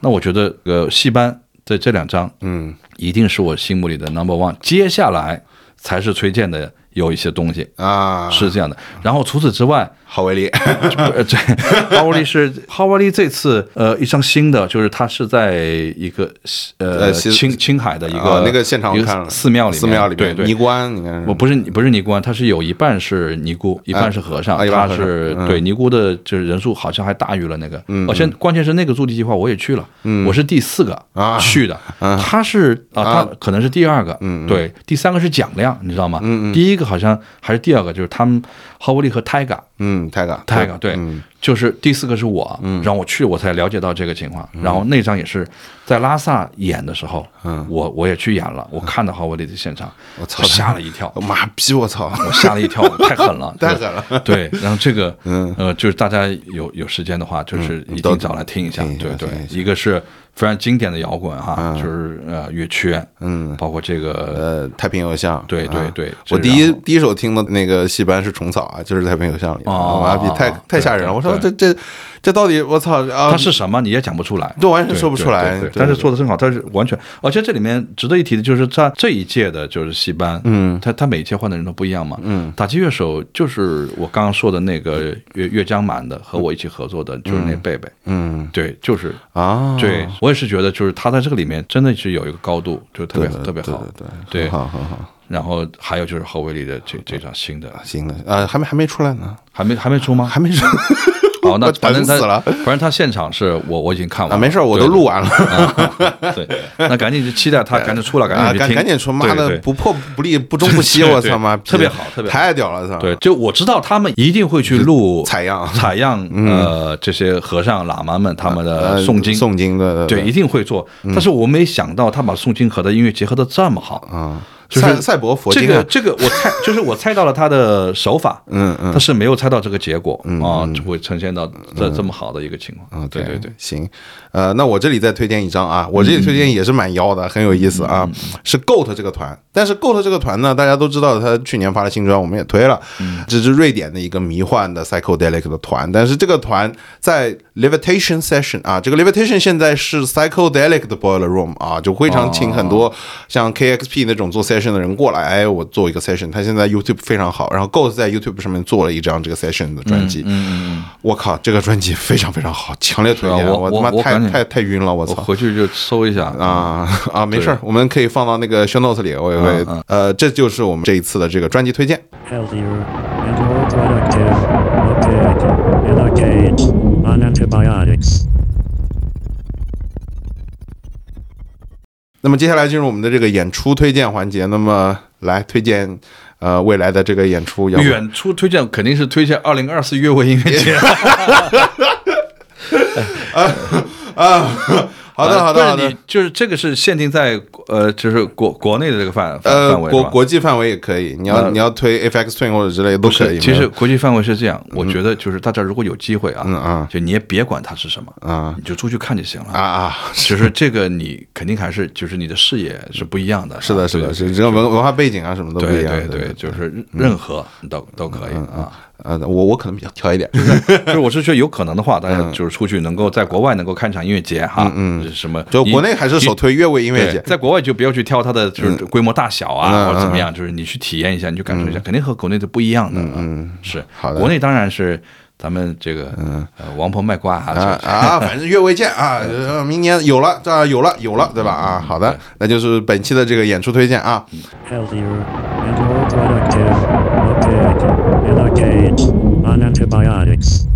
那我觉得，呃，戏班的这两张嗯一定是我心目里的 number one。接下来才是崔健的有一些东西。啊，是这样的，然后除此之外，郝维利，呃，对哈维利是哈维利这次呃一张新的，就是他是在一个呃青青海的一啊个那个现场我一看了个寺庙里面，寺庙里对尼。姑庵，你看我不是不是尼姑庵，它是有一半是尼姑，一半是和尚。啊一半是对尼姑的，就是人数好像还大于了那个。嗯而且关键是那个驻地计划我也去了，嗯我是第四个啊去的。啊他是啊，啊他可能是第二个。嗯嗯对，第三个是蒋亮，你知道吗？嗯嗯第一个好像还是第二个，就是他们哈维利和泰嘎。嗯，泰嘎，泰嘎对，嗯就是第四个是我，然后我去我才了解到这个情况，然后那张也是在拉萨演的时候，嗯。我我也去演了，我看到哈维利的现场，我操。吓了一跳，[LAUGHS] 妈逼，我操，我吓了一跳，[LAUGHS] 太狠了，[LAUGHS] 太狠了，对，然后这个，嗯。呃，就是大家有有时间的话，就是一定找来听一下，对对。一，个是非常经典的摇滚哈，嗯。就是呃乐曲，嗯。包括这个呃，太平有象，啊对对对我第一第一首听的那个戏班是虫草啊，就是太平有象里，哦。妈逼，太太吓人了！我说对这这这到底我操啊！它是什么你也讲不出来，这完全说不出来但是做的真好，它是完全，而且这里面值得一提的就是，在这一届的就是戏班，嗯他他每一届换的人都不一样嘛，嗯，打击乐手就是我刚刚说的那个乐乐江满的，和我一起合作的就是那贝贝，嗯对，就是。啊，对，我也是觉得，就是他在这个里面真的是有一个高度，就特别特别好。对对好很好，然后还有就是侯卫里的这这张新的，新的，呃，还没还没出来呢，还没还没出吗？还没出好，那 [LAUGHS] 反正他反正他现场是我我已经看完啊，了，没事，我都录完了。啊对，那赶紧就期待他赶紧出来，赶啊，紧去听，赶赶紧出，妈的不破不立，不中不 [LAUGHS] 西，对对我操妈，特别好特别好。太屌了，操！对，就我知道他们一定会去录采样。[LAUGHS] 采样，呃，这些和尚喇嘛们他们的呃诵经，诵经的，对，一定会做。但是我没想到他把诵经和的音乐结合的这么好，啊，就是赛赛博佛这经啊个这个我猜，就是我猜到了他的手法，[LAUGHS] 嗯嗯。他是没有猜到这个结果啊，就会呈现到这这么好的一个情况。嗯，对对对，行，呃，那我这里再推荐一张啊，我这里推荐也是蛮妖的，很有意思啊，是 Goat 这个团，但是 Goat 这个团呢，大家都知道，他去年发了新专，我们也推了，这是瑞典的一个迷幻的 psychedelic 的团，但是这个团在 Levitation Session 啊，这个 Levitation 现在是 psychedelic 的 Boiler Room 啊，就会常请很多像 KXP 那种做 session 的人过来，哎，我做一个 session，他现在 YouTube 非常好，然后 Goat 在 YouTube 上面做了一张这个 session 的专辑，嗯嗯我靠，这个专辑非常非常好，强烈推荐，我我他妈太太太晕了，我我操！回去就搜一下啊啊，没事儿，我们可以放到那个 show notes 里，我也会嗯嗯呃，这就是我们这一次的这个专辑推荐。healthier and more productive. Okay, on antibiotics. 那么接下来进入我们的这个演出推荐环节，那么来推荐呃未来的这个演出，要演出推荐肯定是推荐二零二四约会音乐节。[LAUGHS] 啊，好的好的好的呃不是你，就是这个是限定在呃，就是国国内的这个范范呃范围国国际范围也可以，你要呃你要推 FX Twin 或者之类的都可以。其实国际范围是这样，我觉得就是大家如果有机会啊，嗯啊就你也别管它是什么啊你就出去看就行了啊。啊，就是这个，你肯定还是就是你的视野是不一样的。是的，是的，对是这个文文化背景啊什么都不一对样。对对，就是任何都都可以啊。呃，我我可能比较挑一点，就是我是觉得有可能的话，大家就是出去能够在国外能够看场音乐节哈，嗯，什么就国内还是首推越位音乐节，。在国外就不要去挑它的就是规模大小啊，嗯或者怎么样，就是你去体验一下，你去感受一下，肯定和国内的不一样的。嗯，是好的国内当然是咱们这个嗯王婆卖瓜啊，啊这啊，反正越位见啊！呃明年有了，这有了有了，对吧？啊，好的，那就是本期的这个演出推荐啊。On antibiotics.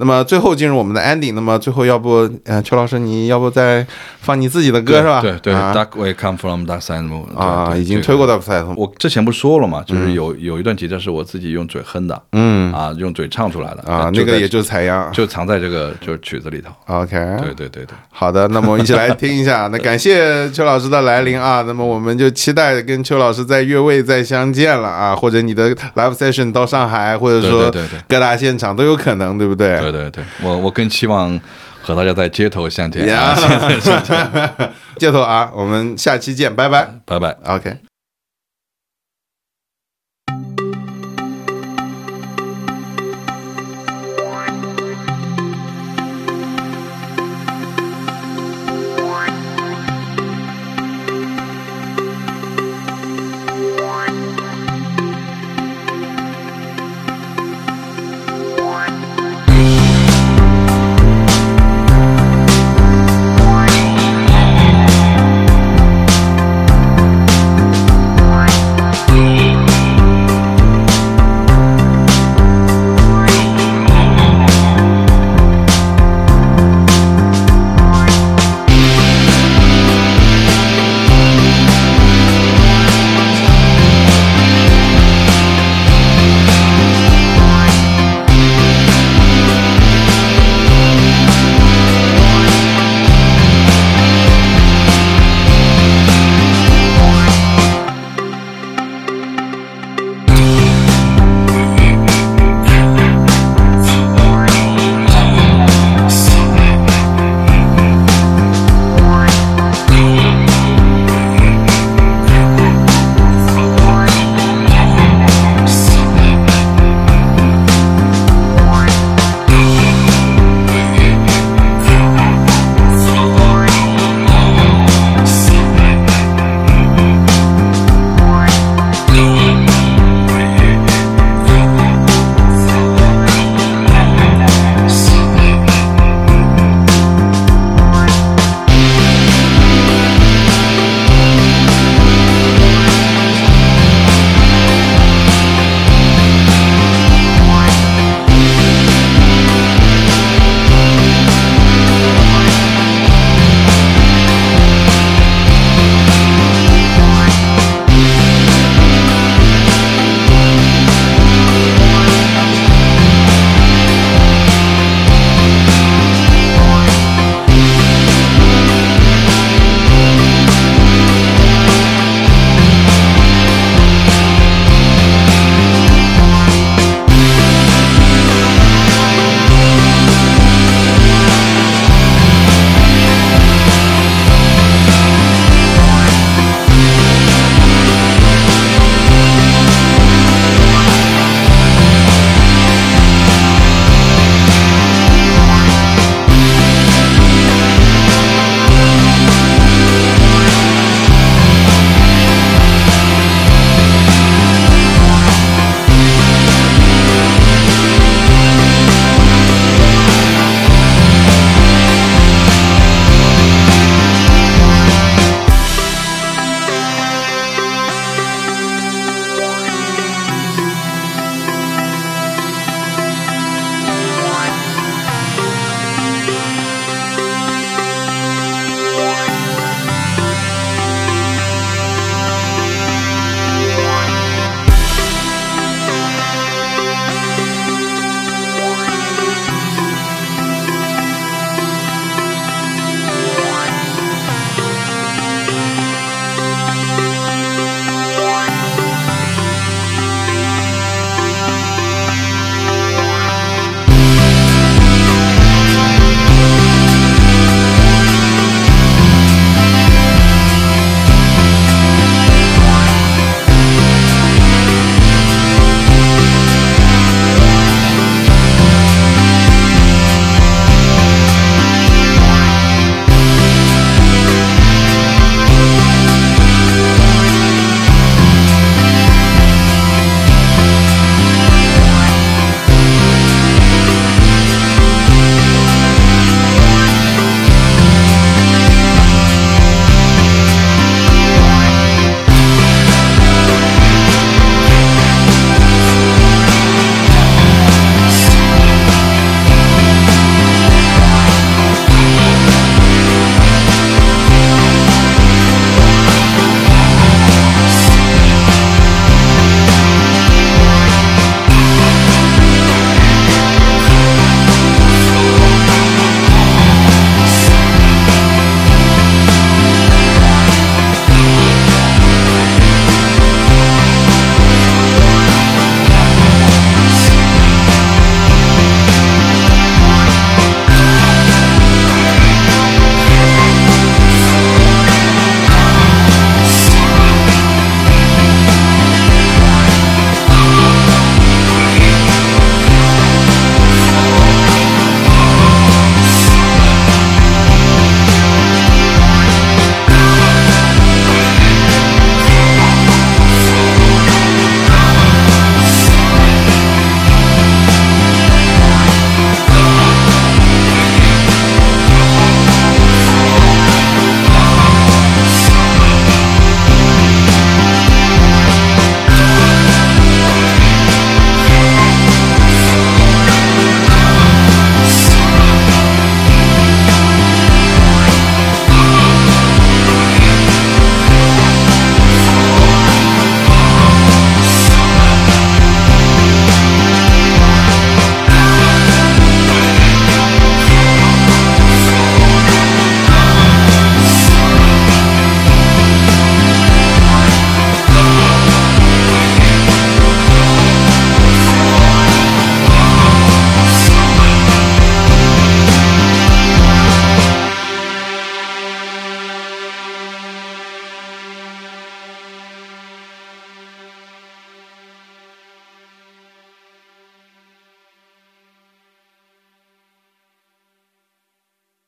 那么最后进入我们的 ending，那么最后要不，呃，邱老师，你要不再放你自己的歌是吧？对对啊，Dark Way Come From Dark Side Moon 啊，已经推过的赛通。我之前不是说了嘛，就是有有一段吉他是我自己用嘴哼的，嗯啊，用嘴唱出来的啊，那个也就是采样。就藏在这个就是曲子里头。OK，对对对对，好的，那么我们一起来听一下。[LAUGHS] 那感谢邱老师的来临啊，那么我们就期待跟邱老师在越位再相见了啊，或者你的 live session 到上海，或者说各大现场都有可能，对不对？对对对，我我更期望和大家在街头相见呀啊，[LAUGHS] 街头啊，我们下期见，拜拜。拜拜。OK。